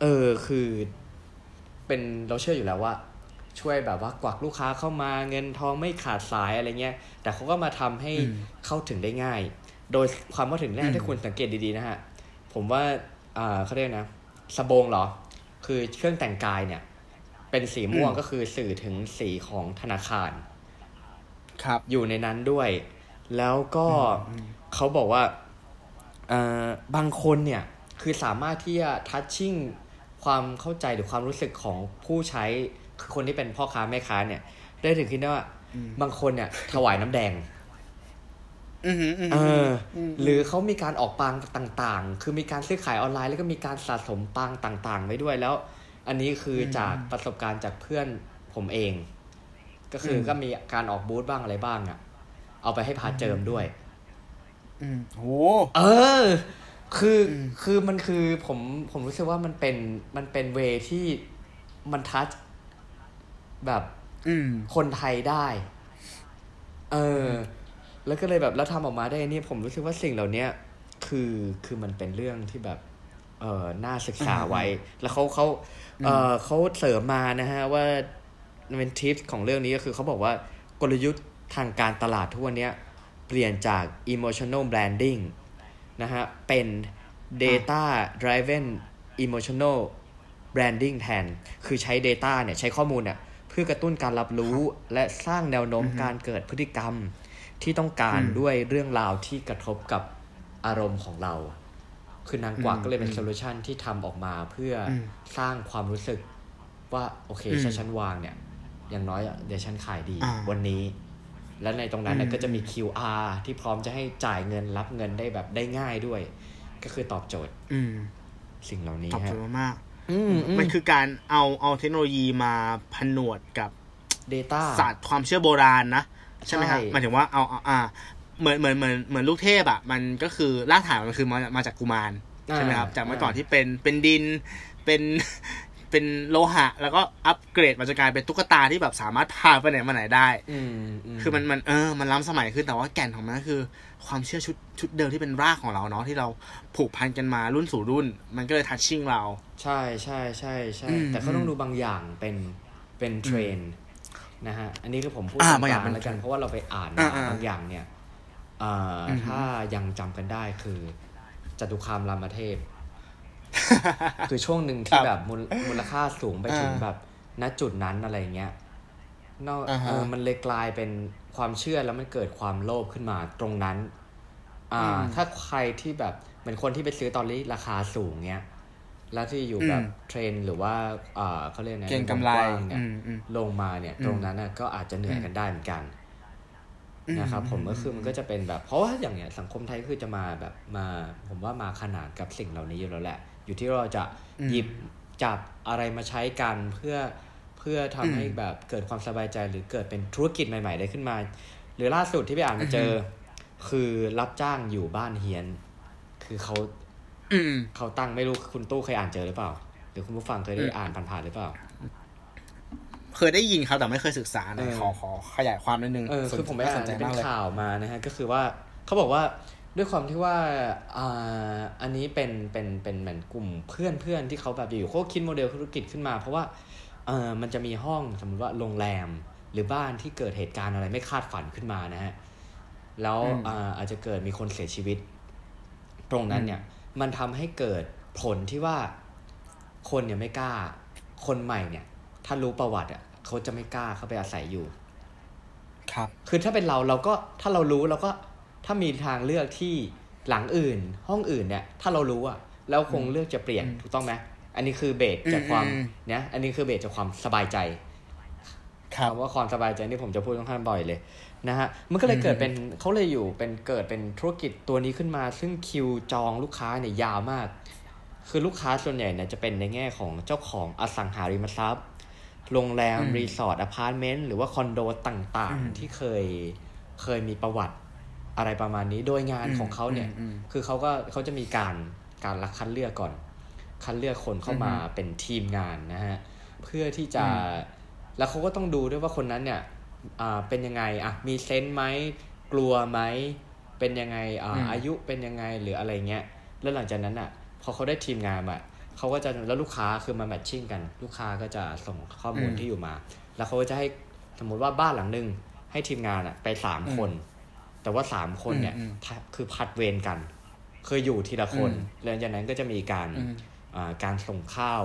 เออคือ เป็นเราเชื่ออยู่แล้วว่า ช่วยแบบว่ากวักลูกค้าเข้ามาเงินทองไม่ขาดสายอะไรเงี้ย แต่เขาก็มาทำให้อืมเข้าถึงได้ง่าย โดยความเข้าถึงได้อืมถ้าคุณสังเกตดีๆนะฮะ ผมว่าอ่าเขาเรียกนะสบงเหรอ คือเครื่องแต่งกายเนี่ย เป็นสีม่วงก็คือสื่อถึงสีของธนาคาร ครับอยู่ในนั้นด้วย แล้วก็อืมเขาบอกว่าเอ่อบางคนเนี่ยคือสามารถที่จะทัชชิ่งความเข้าใจหรือความรู้สึกของผู้ใช้คือคนที่เป็นพ่อค้าแม่ค้าเนี่ย ได้ถึงคิดได้ว่าบางคนเนี่ยถวายน้ำแดงอืมอืมอืมเอออมหรือเขามีการออกปังต่างๆ คือมีการซื้อขายออนไลน์ แล้วก็มีการสะสมปังต่างๆไว้ด้วยแล้ว อันนี้คืออมจากประสบการณ์จากเพื่อนผมเอง ก็คืออมก็มีการออกบูธบ้างอะไรบ้างอะเอาไปให้พาเจิมด้วย อืมโหเออ คืออมคือมันคือผมผมรู้สึกว่ามันเป็นมันเป็นเวที่มันทัชแบบอืมคนไทยได้ เออ แล้วก็เลยแบบแล้วทำออกมาได้นี่ผมรู้สึกว่าสิ่งเหล่าเนี้ยคือคือมันเป็นเรื่องที่แบบ เออน่าศึกษาไว้ แล้วเขาเขาเออเขาเสริมมานะฮะว่า เป็นทิปของเรื่องนี้ก็คือเขาบอกว่ากลยุทธ์ทางการตลาดทุกวันเนี้ยเปลี่ยนจาก emotional branding นะฮะ เป็น data driven emotional branding แทน คือใช้ data เนี่ย ใช้ข้อมูลเนี่ยเพื่อกระตุ้นการรับรู้และสร้างแนวโน้มการเกิดพฤติกรรมที่ต้องการอืมด้วยเรื่องราวที่กระทบกับอารมณ์ของเรา คือนางกวักอืมก็เลยเป็นอืม solution ที่ทำออกมาเพื่ออมสร้างความรู้สึกว่า โอเคอืมถ้าฉันวางเนี่ย อย่างน้อยอะเดี๋ยวฉันขายดีอ่าวันนี้ และในตรงนั้นเนี่ยอืมก็จะมี QR ที่พร้อมจะให้จ่ายเงินรับเงินได้แบบได้ง่ายด้วย ก็คือตอบโจทย์ อืมสิ่งเหล่านี้ตอบโจฮะทย์มากอืมๆมันคือการเอาเอาเทคโนโลยีมาผนวดกับ Data ศาสตร์ความเชื่อโบราณนะ ใช่ไหมครับใช่หมายถึงว่าเอาเอาอ่าเหมือนเหมือนเหมือนเหมือนลูกเทพอะมันก็คือรากฐานมันคือมามาจากกุมารใช่ไหมครับ จากเมื่อก่อนที่เป็นเป็นดินเป็น เป็นโลหะ แล้วก็อัปเกรดมาจนกลายเป็นตุ๊กตาที่แบบสามารถพาไปไหนมาไหนได้อืมคือมันมันเออมันล้ำสมัยขึ้นแต่ว่าแก่นของมันก็คือ ความเชื่อชุดชุดเดิมที่เป็นรากของเราเนาะที่เราผูกพันกันมารุ่นสู่รุ่น มันก็เลยทัชชิ่งเรา ใช่ใช่ใช่ใช่อืมแต่ก็ต้องดูบางอย่างเป็นเป็นเทรนด์นะฮะอันนี้คือผมพูดอ่าตรงบางกอย่างลางเป็นแล้วกันเพราะว่าเราไปอ่านอ่ามาอ่าบางอย่างเนี่ยเอ่อออฮึถ้ายังจำกันได้คือจตุคามรามเทพ คือช่วงหนึ่งคที่รับแบบมูลมูลค่าสูงไปถึงอ่าแบบณจุดนั้นอะไรเงี้ยนอกอ่าฮะเออมันเลยกลายเป็นความเชื่อแล้วมันเกิดความโลภขึ้นมาตรงนั้น อ่าอืมถ้าใครที่แบบเหมือนคนที่ไปซื้อตอนนี้ราคาสูงเนี้ยแล้วที่อยู่แบบอืมเทรนด์หรือว่าอ่าเขาเรียกไงเก่งกำไรวงว้างเนี่ยอืมอืมลงมาเนี่ยอืมตรงนั้นน่ะก็อาจจะเหนื่อยกันได้เหมือนกันอืมนะครับผมก็คือมันก็จะเป็นแบบเพราะว่าอย่างเนี้ยสังคมไทยคือจะมาแบบมา ผมว่ามาขนาดกับสิ่งเหล่านี้อยู่แล้วแหละ อยู่ที่เราจะอืมหยิบจับอะไรมาใช้กันเพื่อเพื่อทำให้อืมแบบเกิดความสบายใจหรือเกิดเป็นธุรกิจใหม่ ๆ ได้ขึ้นมา หรือล่าสุดที่ไปอ่านมาเจออคือรับจ้างอยู่บ้านเฮียน คือเขาอืมเขาตั้งไม่รู้คุณตู้เคยอ่านเจอหรือเปล่า หรือคุณผู้ฟังเคยได้อืมอ่านผ่านๆหรือเปล่า เคยได้ยินครับแต่ไม่เคยศึกษานะเออขอขอขยายความนิดนึงเออคือผมไปอ่านสนใจเป็มากนเลยข่าวมานะฮะก็คือว่าเขาบอกว่า ด้วยความที่ว่าอ่าอันนี้เป็นเป็นเป็นเหมือนกลุ่มเพื่อนเพื่อนที่เขาแบบอยู่เขาคิดโมเดลธุรกิจขึ้นมา เพราะว่าเออมันจะมีห้องสมมติว่าโรงแรมหรือบ้านที่เกิดเหตุการณ์อะไรไม่คาดฝันขึ้นมานะฮะแล้วอืมอ่าอาจจะเกิดมีคนเสียชีวิต ตรงนั้นเนี่ยมันทำให้เกิดผลที่ว่าคนเนี่ยไม่กล้า คนใหม่เนี่ย ถ้ารู้ประวัติอะเขาจะไม่กล้าเข้าไปอาศัยอยู่ ครับ คือถ้าเป็นเราเราก็ถ้าเรารู้เราก็ ถ้ามีทางเลือกที่หลังอื่น ห้องอื่นเนี่ย ถ้าเรารู้อะเราคงเลือกจะเปลี่ยนอืมถูกต้องไหมอันนี้คือเบสจากความอืมเนี่ยอันนี้คือเบสจากความสบายใจครับคำว่าความสบายใจนี่ผมจะพูดค่อนข้างบ่อยเลยนะฮะมันก็เลยเกิดเป็นเขาเลยอยู่เป็นเกิดเป็นธุรกิจตัวนี้ขึ้นมา ซึ่งคิวจองลูกค้าเนี่ยยาวมาก คือลูกค้าส่วนใหญ่เนี่ยจะเป็นในแง่ของเจ้าของอสังหาริมทรัพย์โรงแรมอืมรีสอร์ทอพาร์ตเมนต์หรือว่าคอนโดต่างอืมๆที่เคยเคยมีประวัติ อะไรประมาณนี้ โดยงานอืมของเขาเนี่ยอืมคือเขาก็เขาจะมีการการรับคัดเลือกก่อน คัดเลือกคนเข้ามาอือฮึเป็นทีมงานนะฮะ เพื่อที่จะอืมแล้วเขาก็ต้องดูด้วยว่าคนนั้นเนี่ยอ่าเป็นยังไงอะมี sense ไหมกลัวไหมเป็นยังไงอ่าอืมอายุเป็นยังไงหรืออะไรเงี้ย แล้วหลังจากนั้นอะ พอเขาได้ทีมงานมาเขาก็จะแล้วลูกค้าคือมาแมทชิ่งกัน ลูกค้าก็จะส่งข้อมูลอืมที่อยู่มา แล้วเขาก็จะให้สมมุติว่าบ้านหลังหนึ่งให้ทีมงานอะไปสามอืมคน แต่ว่าสามคนเนี่ยอืมถ้าคือผัดเวรกัน เคยอยู่ทีละคนอืมหลังจากนั้นก็จะมีการอืมอ่าการส่งข้าว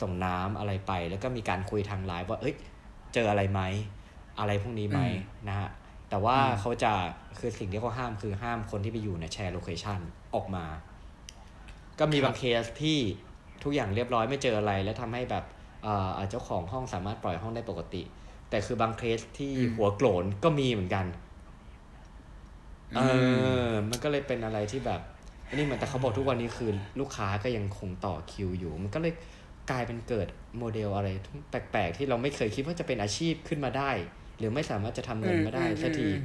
ส่งน้ำอะไรไป แล้วก็มีการคุยทางไลน์ว่า เอ้ย เจออะไรไหมอะไรพวกนี้ไหมอืมนะฮะแต่ว่าอืมเขาจะคือสิ่งที่เขาห้ามคือห้ามคนที่ไปอยู่ใน share location ออกมา ก็มีบางเคสที่ทุกอย่างเรียบร้อยไม่เจออะไร แล้วทำให้แบบอ่าอ่าเจ้าของห้องสามารถปล่อยห้องได้ปกติ แต่คือบางเคสที่อืมหัวโกร๋นก็มีเหมือนกัน เออ มันก็เลยเป็นอะไรที่แบบอันนี้เหมือนแต่เขาบอกทุกวันนี้คือลูกค้าก็ยังคงต่อคิวอยู่ มันก็เลยกลายเป็นเกิดโมเดลอะไรแปลก ๆ ที่เราไม่เคยคิดว่าจะเป็นอาชีพขึ้นมาได้ หรือไม่สามารถจะทำเงินมาได้อืมสักทีอืม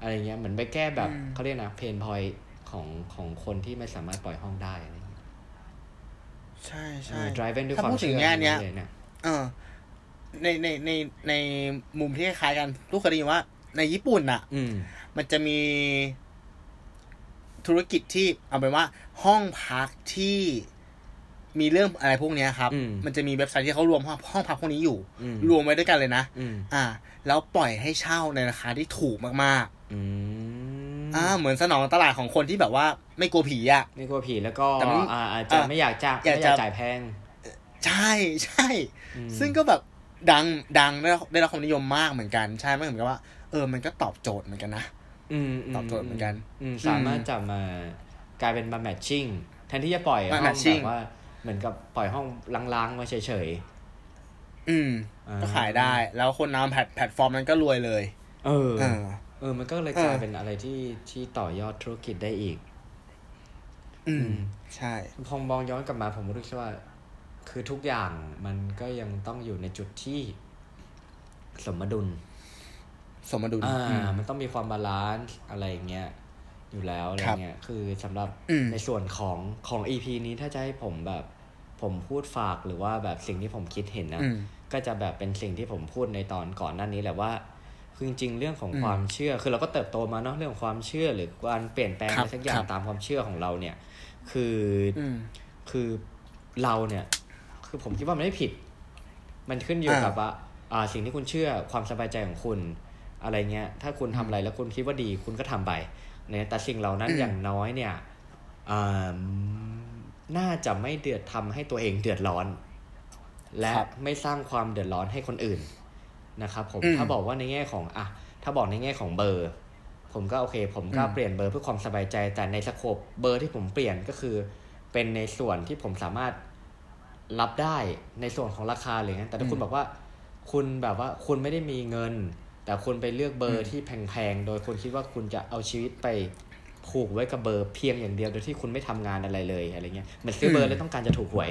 อะไรเงี้ยเหมือนไปแก้แบบอืมเขาเรียกนะเพนพอยของของคนที่ไม่สามารถปล่อยห้องได้อะไรเงี้ยใช่เอใช่อ drive ด้วยถ้าความพูดถึงเชื่อแง่เนี้ยเลยนะเออในในในในมุมที่คล้ายๆกันทุกเคยได้ยินว่า ในญี่ปุ่นอะอืมมันจะมีธุรกิจที่เอาเป็นว่า ห้องพักที่มีเรื่องอะไรพวกเนี้ยครับอืมมันจะมีเว็บไซต์ที่เขารวมห้องห้องพักพวกนี้อยู่อืมรวมไว้ด้วยกันเลยนะอืมอ่า แล้วปล่อยให้เช่าในราคาที่ถูกมากอืมๆอ่า เหมือนสนองตลาดของคนที่แบบว่า ไม่กลัวผีอะ ไม่กลัวผีแล้วก็แต่มันอ่าอาจจะอะไม่อยากจ้างอยากไม่จะอยากจ่ายแพง ใช่ใช่อืมซึ่งก็แบบดังดังได้รับได้รับความนิยมมากเหมือนกัน ใช่ไหมเหมือนกับว่า เออ มันก็ตอบโจทย์เหมือนกันนะอืมตอบโจทย์เหมือนกันอืมสามารถจับมากลายเป็นมาแมทชิ่งแทนที่จะปล่อยห้มาอง matching แบบว่า เหมือนกับปล่อยห้องล้างๆมาเฉยอืมอ่าก็ขายได้ แล้วคนนำแพลตแพลตฟอร์มนั้นก็รวยเลยๆเออเออ เออ มันก็เลยเออกลายเป็นอะไรที่ที่ต่อยอดธุรกิจได้อีก อืมอืมใช่พอมองย้อนกลับมาผมรู้สึกว่า คือทุกอย่างมันก็ยังต้องอยู่ในจุดที่สมดุล สมดุลอ่าอืมมันต้องมีความ balance อะไรอย่างเงี้ยอยู่แล้วอะไรครับเงี้ยคือสำหรับอืมในส่วนของของ EP นี้ถ้าจะให้ผมแบบผมพูดฝากหรือว่าแบบสิ่งที่ผมคิดเห็นนะอืมก็จะแบบเป็นสิ่งที่ผมพูดในตอนก่อนหน้านี้แหละว่าคือจริงๆเรื่องของอืมความเชื่อ คือเราก็เติบโตมาเนาะเรื่องของความเชื่อหรือการเปลี่ยนแปลงครัอะบไรสักอย่าครังบตามความเชื่อของเราเนี่ย คืออืมคือเราเนี่ย คือผมคิดว่ามันไม่ผิด มันขึ้นอยู่อ่ากักับว่าอ่าสิ่งที่คุณเชื่อความสบายใจของคุณ อะไรเงี้ย ถ้าคุณทำอะไรแล้วคุณคิดว่าดีคุณก็ทำไปเนี่ยแต่สิ่งเหล่านั้นอืมอย่างน้อยเนี่ยอ่าน่าจะไม่เดือดทำให้ตัวเองเดือดร้อน และครับไม่สร้างความเดือดร้อนให้คนอื่นนะครับผมอืมถ้าบอกว่าในแง่ของอะถ้าบอกในแง่ของเบอร์ ผมก็โอเค ผมก็อืมเปลี่ยนเบอร์เพื่อความสบายใจ แต่ในสโคปเบอร์ที่ผมเปลี่ยนก็คือ เป็นในส่วนที่ผมสามารถรับได้ในส่วนของราคาอะไรเงี้ยแต่ถ้าคุณบอกว่าคุณแบบว่าคุณไม่ได้มีเงิน แต่คุณไปเลือกเบอร์ที่แพงๆ โดยคุณคิดว่าคุณจะเอาชีวิตไปผูกไว้กับเบอร์เพียงอย่างเดียวโดยที่คุณไม่ทำงานอะไรเลยอะไรเงี้ยเหมือนซื้อเบอร์แล้วต้องการจะถูกหวย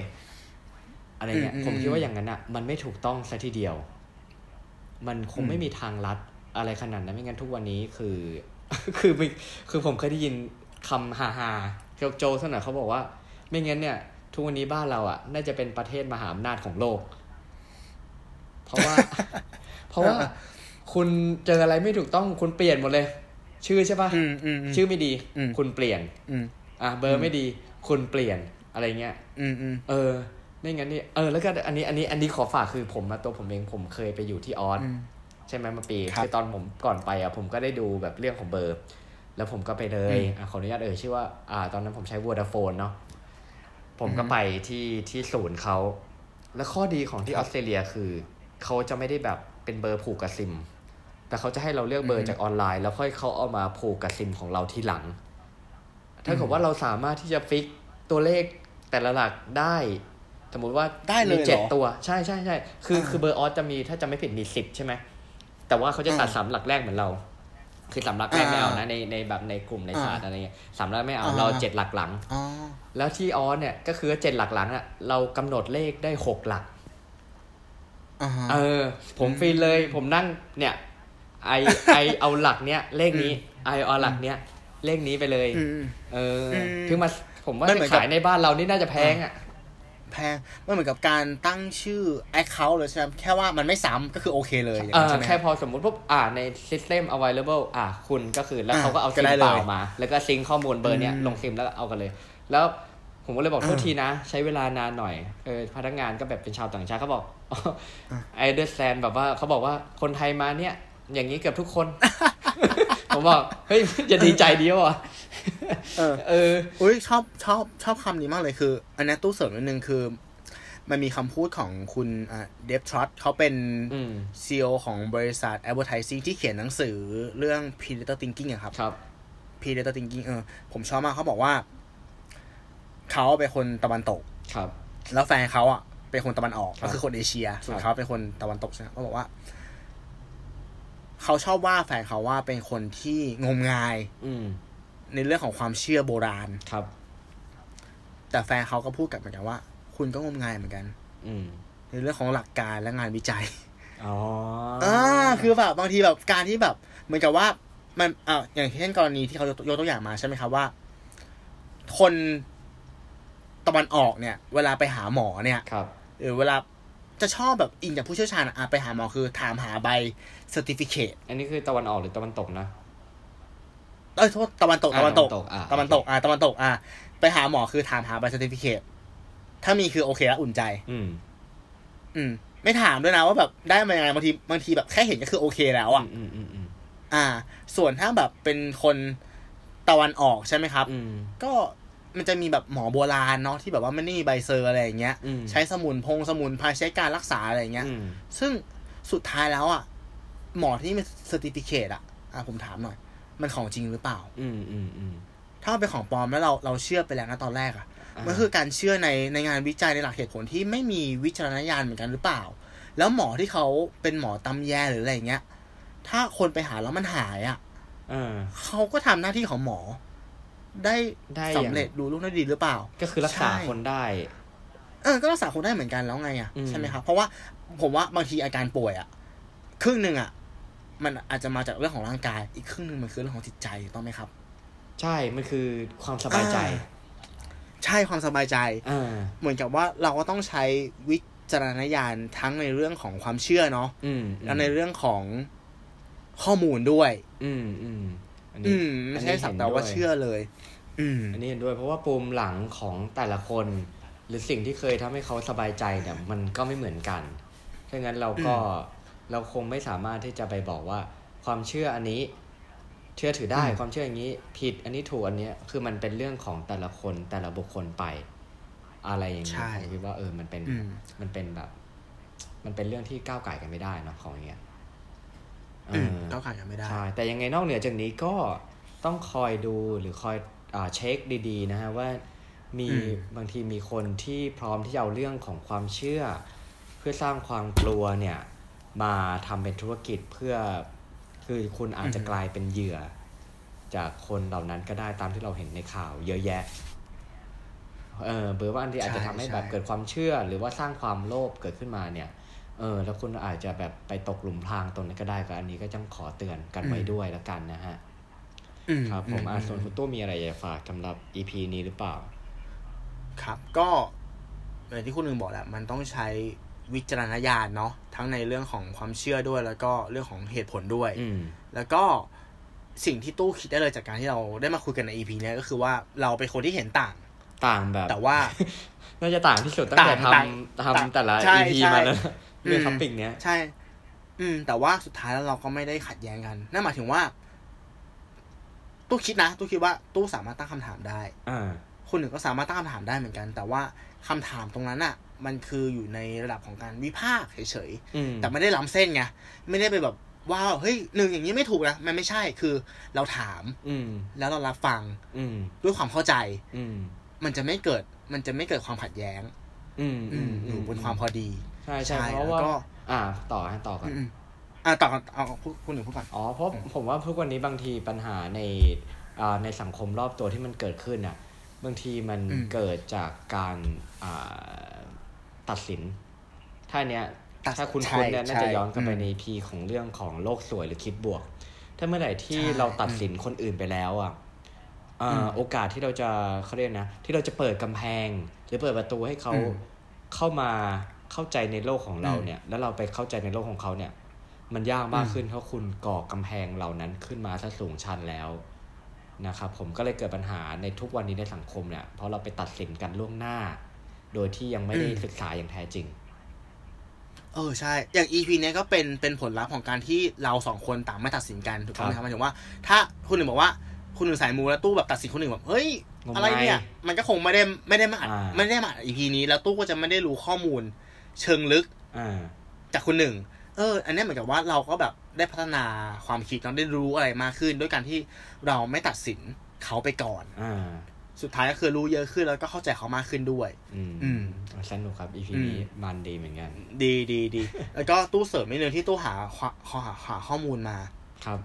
อะไรเงี้ยอืมผมคิดว่าอย่างนั้นอะ มันไม่ถูกต้องซะทีเดียว มันคงอืมไม่มีทางลัดอะไรขนาดนั้นไม่งั้นทุกวันนี้คือ คือมีคือผมเคยได้ยินคำฮาฮาๆเกี่ยวกับโจสนะเขาบอกว่า ไม่งั้นเนี่ย ทุกวันนี้บ้านเราอะ น่าจะเป็นประเทศมหาอำนาจของโลก เพราะว่า เพราะว่า คุณเจออะไรไม่ถูกต้องคุณเปลี่ยนหมดเลย ชื่อใช่ปะอืมอืมอืมชื่อไม่ดีอืมคุณเปลี่ยนอืมอะเบอร์ไม่ดี คุณเปลี่ยนอะไรเงี้ยอืมอืมเออไม่งั้นนี่เออแล้วก็อันนี้อันนี้อันนี้ขอฝากคือผมอะตัวผมเองผมเคยไปอยู่ที่ออสอืมใช่ไหมมาปีครับคือตอนผมก่อนไปอะผมก็ได้ดูแบบเรื่องของเบอร์ แล้วผมก็ไปเลยอืมอะขออนุญาตเอ่ยชื่อว่าอ่า ตอนนั้นผมใช้ Vodafone เนาะผมก็อือฮึไปที่ที่ศูนย์เขาแล้วข้อดีของที่ออสเตรเลียคือเขาจะไม่ได้แบบเป็นเบอร์ผูกกับซิม แต่เขาจะให้เราเลือกเบอร์จากออนไลน์ แล้วค่อยเขาเอามาผูกกับซิมของเราทีหลัง ถ้าเกิดว่าเราสามารถที่จะ fix ตัวเลขแต่ละหลักได้ สมมติว่าได้เลยมีเจ็ดเหรอตัว ใช่ใช่ใช่คืออ่าคือเบอร์ออสจะมีถ้าจำไม่ผิดมีสิบใช่ไหมแต่ว่าเขาจะตัดอ่าสามหลักแรกเหมือนเรา คือสามหลักแรกไม่เอาอ่านะในในแบบในกลุ่มในอ่าศาสตร์อะไรเงี้ยสามหลักไม่เอาอ่าเราเจ็ดหลักหลังอ๋อแล้วที่ออสเนี่ยก็คือเจ็ดหลักหลังอะเรากำหนดเลขได้หกหลักอ่าฮะเออ ผมฟินเลยผมนั่งเนี่ย ไอไอเอาหลักเนี้ยเลขนี้ไอเอาหลักเนี้ยเลขนี้ไปเลยอืมเอออมถึงมาผมว่ามันจะเหมือนกับขายในบ้านเรานี่น่าจะแพงอะแพงมันเหมือนกับการตั้งชื่อ account เลยใช่ไหมแค่ว่ามันไม่ซ้ำก็คือโอเคเลยอย่างเอนั้นอใช่ไหมแค่พอสมมุติปุ๊บอ่าใน system available อ่าคุณก็คือแล้วอ่าเขาก็เอาก็ซิมได้เลยเปล่ามา แล้วก็ซิงข้อมูลเบอร์เนี้ยอืมลงซิมแล้วเอากันเลย แล้วผมก็เลยบอกอ่าโทษทีนะ ใช้เวลานานหน่อยเออพนักงานก็แบบเป็นชาวต่างชาติเขาบอกไอเดอร์แซนแบบว่าเขาบอกว่าคนไทยมาเนี่ย อย่างนี้เกือบทุกคน ผมบอก เฮ้ยจะดีใจดีวะเออ เอออุ้ยชอบชอบชอบคำนี้มากเลยคือ อันนี้ตู้เสริมนิดนึงคือ มันมีคำพูดของคุณอ่าเดฟทรอตเขาเป็นอืม CEO ของบริษัท advertising ที่เขียนหนังสือเรื่อง predator thinking อะครับครับ predator thinking เออ ผมชอบมากเขาบอกว่า เขาเป็นคนตะวันตก ครับ แล้วแฟนเขาอะเป็นคนตะวันออกครับก็คือคนเอเชียส่วนครับเขาเป็นคนตะวันตกใช่ไหมเขาบอกว่า เขาชอบว่าแฟนเขาว่าเป็นคนที่งมงาย อืมในเรื่องของความเชื่อโบราณครับ แต่แฟนเขาก็พูดกลับเหมือนกันว่า คุณก็งมงายเหมือนกัน อืมในเรื่องของหลักการและงานวิจัยอ๋ออ่าคือแบบบางทีแบบการที่แบบ เหมือนกับว่ามันอ่าอย่างเช่นกรณีที่เขายกยกตัวอย่างมาใช่ไหมครับว่า คนตะวันออกเนี่ย เวลาไปหาหมอเนี่ย ครับหรือเวลา จะชอบแบบอิงจากผู้เชี่ยวชาญอะอะไปหาหมอคือถามหาใบ certificate อันนี้คือตะวันออกหรือตะวันตกนะเอ้ยโทษตะวันตกอ่าตะวันตกตะวันตกอ่าตะวันตกอ่าตะวันตกอ่าไปหาหมอคือถามหาใบ certificate ถ้ามีคือโอเคแล้วอุ่นใจ อืม อืม ไม่ถามด้วยนะว่าแบบได้มายังไงบางทีบางทีแบบแค่เห็นก็คือโอเคแล้วอะอืมอืมอืมอ่า ส่วนถ้าแบบเป็นคนตะวันออกใช่ไหมครับอืมก็ มันจะมีแบบหมอโบราณเนาะที่แบบว่าไม่ได้มีใบ cert อะไรอย่างเงี้ยอืมใช้สมุนพงสมุนไพรใช้การรักษาอะไรอย่างเงี้ยอืมซึ่งสุดท้ายแล้วอะหมอที่มี certificate อะอะผมถามหน่อย มันของจริงหรือเปล่า อืมอืมอืมถ้ามันเป็นของปลอมแล้วเราเราเชื่อไปแล้วนะตอนแรกอะอ่ามันคือการเชื่อในในงานวิจัยในหลักเหตุผลที่ไม่มีวิจารณญาณเหมือนกันหรือเปล่า แล้วหมอที่เขาเป็นหมอตำแยหรืออะไรอย่างเงี้ย ถ้าคนไปหาแล้วมันหายอะเออเขาก็ทำหน้าที่ของหมอ ได้ได้อย่างสำเร็จดูลูกได้ดีหรือเปล่า ก็คือรักษาใช่คนได้ เออ ก็รักษาคนได้เหมือนกันแล้วไงอะอืมใช่ไหมครับ เพราะว่าผมว่าบางทีอาการป่วยอะครึ่งหนึ่งอะ มันอาจจะมาจากเรื่องของร่างกาย อีกครึ่งหนึ่งมันคือเรื่องของจิตใจถูกต้องไหมครับ ใช่ มันคือความสบายใจ ใช่ความสบายใจอ่าเหมือนกับว่าเราก็ต้องใช้วิจารณญาณทั้งในเรื่องของความเชื่อเนาะอืมแล้วในเรื่องของข้อมูลด้วย อืมอืม อันอืนี้มไม่ใช่สักแต่ว่าเชื่อเลย อืมอันนี้เห็นด้วยเพราะว่าปูมหลังของแต่ละคน หรือสิ่งที่เคยทำให้เขาสบายใจเนี่ย มันก็ไม่เหมือนกันดังนั้นเราก็เราคงไม่สามารถที่จะไปบอกว่า ความเชื่ออันนี้ เชื่อถือได้อืมความเชื่ออย่างนี้ ผิดอันนี้ถูกอันเนี้ยคือมันเป็นเรื่องของแต่ละคนแต่ละบุคคลไป อะไรอย่างเงี้ยผมคิดว่าเออมันเป็นอืมมันเป็นแบบ มันเป็นเรื่องที่ก้าวไก่กันไม่ได้เนอะของอย่างเงี้ยเออืมอก็ขาดกันไม่ได้ใช่แต่ยังไงนอกเหนือจากนี้ก็ต้องคอยดูหรือคอยอาเช็คดี ๆ นะฮะว่ามีอืมบางทีมีคนที่พร้อมที่จะเอาเรื่องของความเชื่อ เพื่อสร้างความกลัวเนี่ยมาทำเป็นธุรกิจเพื่อคือคุณอาจจะกลายเป็นเหยื่อ จากคนเหล่านั้นก็ได้ตามที่เราเห็นในข่าวเยอะแยะเออเบอร์ว่าอันที่อาจจะทำให้แบบเกิดความเชื่อ หรือว่าสร้างความโลภเกิดขึ้นมาเนี่ย เออแล้วคุณอาจจะแบบไปตกหลุมพรางตรงนั้นก็ได้ก็อันนี้ก็ต้องขอเตือนกันไว้ด้วยแล้วกันนะฮะอืครับ ผมอาอืส่วนคุณตู้มีอะไรอยากฝากสำหรับ EP นี้หรือเปล่า ครับก็อย่างที่คุณหนึ่งบอกแหละมันต้องใช้วิจารณญาณเนาะทั้งในเรื่องของความเชื่อด้วย แล้วก็เรื่องของเหตุผลด้วยอืมแล้วก็สิ่งที่ตู้คิดได้เลยจากการที่เราได้มาคุยกันใน EP เนี้ยก็คือว่าเราเป็นคนที่เห็นต่างต่างแบบ แต่ว่าน่าจะต่างที่สุดตั้งแต่ต่างทำต่างทำแต่ละใช่ EP ใช่มาแล้วอืม เรื่องคัพปิ้งเนี้ย ใช่ อืม แต่ว่าสุดท้ายแล้วเราก็ไม่ได้ขัดแย้งกัน นั่นหมายถึงว่า ตู้คิดนะตู้คิดว่าตู้สามารถตั้งคำถามได้อ่าคนหนึ่งก็สามารถตั้งคำถามได้เหมือนกัน แต่ว่าคำถามตรงนั้นอะ มันคืออยู่ในระดับของการวิพากษ์เฉยอืมๆแต่ไม่ได้ล้ำเส้นไงไม่ได้ไปแบบว่าเฮ้ยหนึ่งอย่างนี้ไม่ถูกนะมันไม่ใช่คือเราถาม อืมแล้วเรารับฟัง อืมด้วยความเข้าใจ อืมมันจะไม่เกิด มันจะไม่เกิดความขัดแย้ง อืมอืมอยู่บนความพอดีใช่ใช่ใช่เพราะว่าแล้วก็อ่า ต่อให้ต่อก่อนอืมๆอ่าต่อกันเอาเอาพูดพูดหนึ่งพูดก่อนอ๋อเพราะผมว่าทุกวันนี้บางทีปัญหาในอ่าในสังคมรอบตัวที่มันเกิดขึ้นอะ บางทีมันอืมเกิดจากการอ่าตัดสิน ถ้าเนี้ยตัดถ้าคุณใช่คุณเนี่ยน่าจะใช่ย้อนกลับไปอืมในพีของเรื่องของโลกสวยหรือคิดบวก ถ้าเมื่อไหร่ที่ใช่เราตัดสินคนอื่นไปแล้วอะอ่าอืมโอกาสที่เราจะเขาเรียกนะ ที่เราจะเปิดกำแพง หรือเปิดประตูให้เขาอืมเข้ามา เข้าใจในโลกของเราอืมเนี่ย แล้วเราไปเข้าใจในโลกของเขาเนี่ย มันยากมากอืมขึ้นเพราะคุณก่อกำแพงเหล่านั้นขึ้นมาซะสูงชันแล้วนะครับผมก็เลยเกิดปัญหาในทุกวันนี้ในสังคมเนี่ยเพราะเราไปตัดสินกันล่วงหน้า โดยที่ยังไม่ได้ศึกษาอย่างแท้จริงเออใช่ อย่าง EP เนี้ยก็เป็นเป็นผลลัพธ์ของการที่เราสองคนต่างไม่ตัดสินกันถูกต้องไหมครับหมายถึงว่า ถ้าคุณหนึ่งบอกว่าคุณหนึ่งสายมูแล้วตู้แบบตัดสินคนหนึ่งแบบเฮ้ยงมงายอะไรเนี่ย มันก็คงไม่ได้ไม่ได้มาอัดอ่าไม่ได้มาอัด EP นี้แล้วตู้ก็จะไม่ได้รู้ข้อมูล เชิงลึกอ่าจากคุณหนึ่ง เออ อันเนี้ยเหมือนกับว่าเราก็แบบได้พัฒนาความคิดเราได้รู้อะไรมากขึ้น ด้วยการที่เราไม่ตัดสินเขาไปก่อนอ่าสุดท้ายก็คือรู้เยอะขึ้นแล้วก็เข้าใจเขามากขึ้นด้วย อืมอืมสนุกครับ EP อืมนี้มันดีเหมือนกัน ดีดีดี แล้วก็ตู้เสริมนิดนึงที่ตู้หาข้อข้อหาหาข้อมูลมา ครับ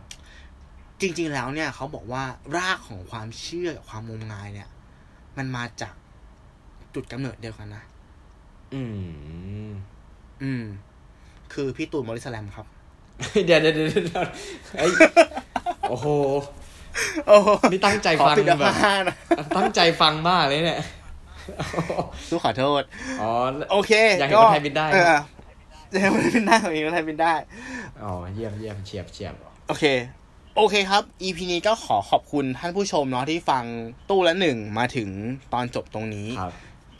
จริง ๆ แล้วเนี่ย เขาบอกว่ารากของความเชื่อกับความงมงายเนี่ย มันมาจากจุดกำเนิดเดียวกันนะ อืม อืม คือพี่ตูนบริสแลมครับ เดี๋ยวเดี๋ยวเดี๋ยวเดี๋ยวเอ้ยโอ้โหโอ้โหนี่ตั้งใจขอฟังติดแบบผ้านะตั้งใจฟังมากเลยเนี่ยตู้ขอโทษ อ๋อ โอเค อยากเห็นคนไทยบินได้เออเจมส์บินได้ของเองไทยบินได้ อ๋อ เยี่ยมเยี่ยมเฉียบเฉียบโอเค โอเคครับ EP นี้ก็ขอขอบคุณท่านผู้ชมเนาะที่ฟังตู้ละหนึ่งมาถึงตอนจบตรงนี้ครับ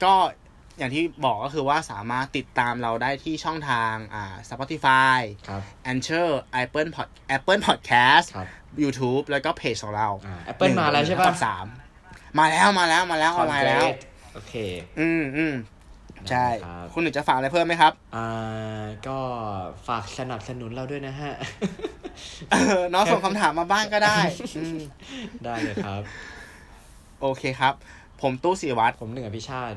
ก็ อย่างที่บอกก็คือว่าสามารถติดตามเราได้ที่ช่องทางอ่า Spotify ครับ Anchor Apple Pod Apple Podcast ครับ YouTube แล้วก็เพจของเรา อ่า Apple มาแล้วใช่ปะ สามมาแล้วมาแล้วมาแล้วออนไลน์แล้ว โอเค อืมอืมใช่ ได้ครับ คุณหนึ่งจะฝากอะไรเพิ่มไหมครับ อ่าก็ฝากสนับสนุนเราด้วยนะฮะ เออน้องส่งคำถามมาบ้างก็ได้อืมได้เลยครับ โอเคครับ ผมตู้ศิวัตรผมหนึ่งอภิชาติ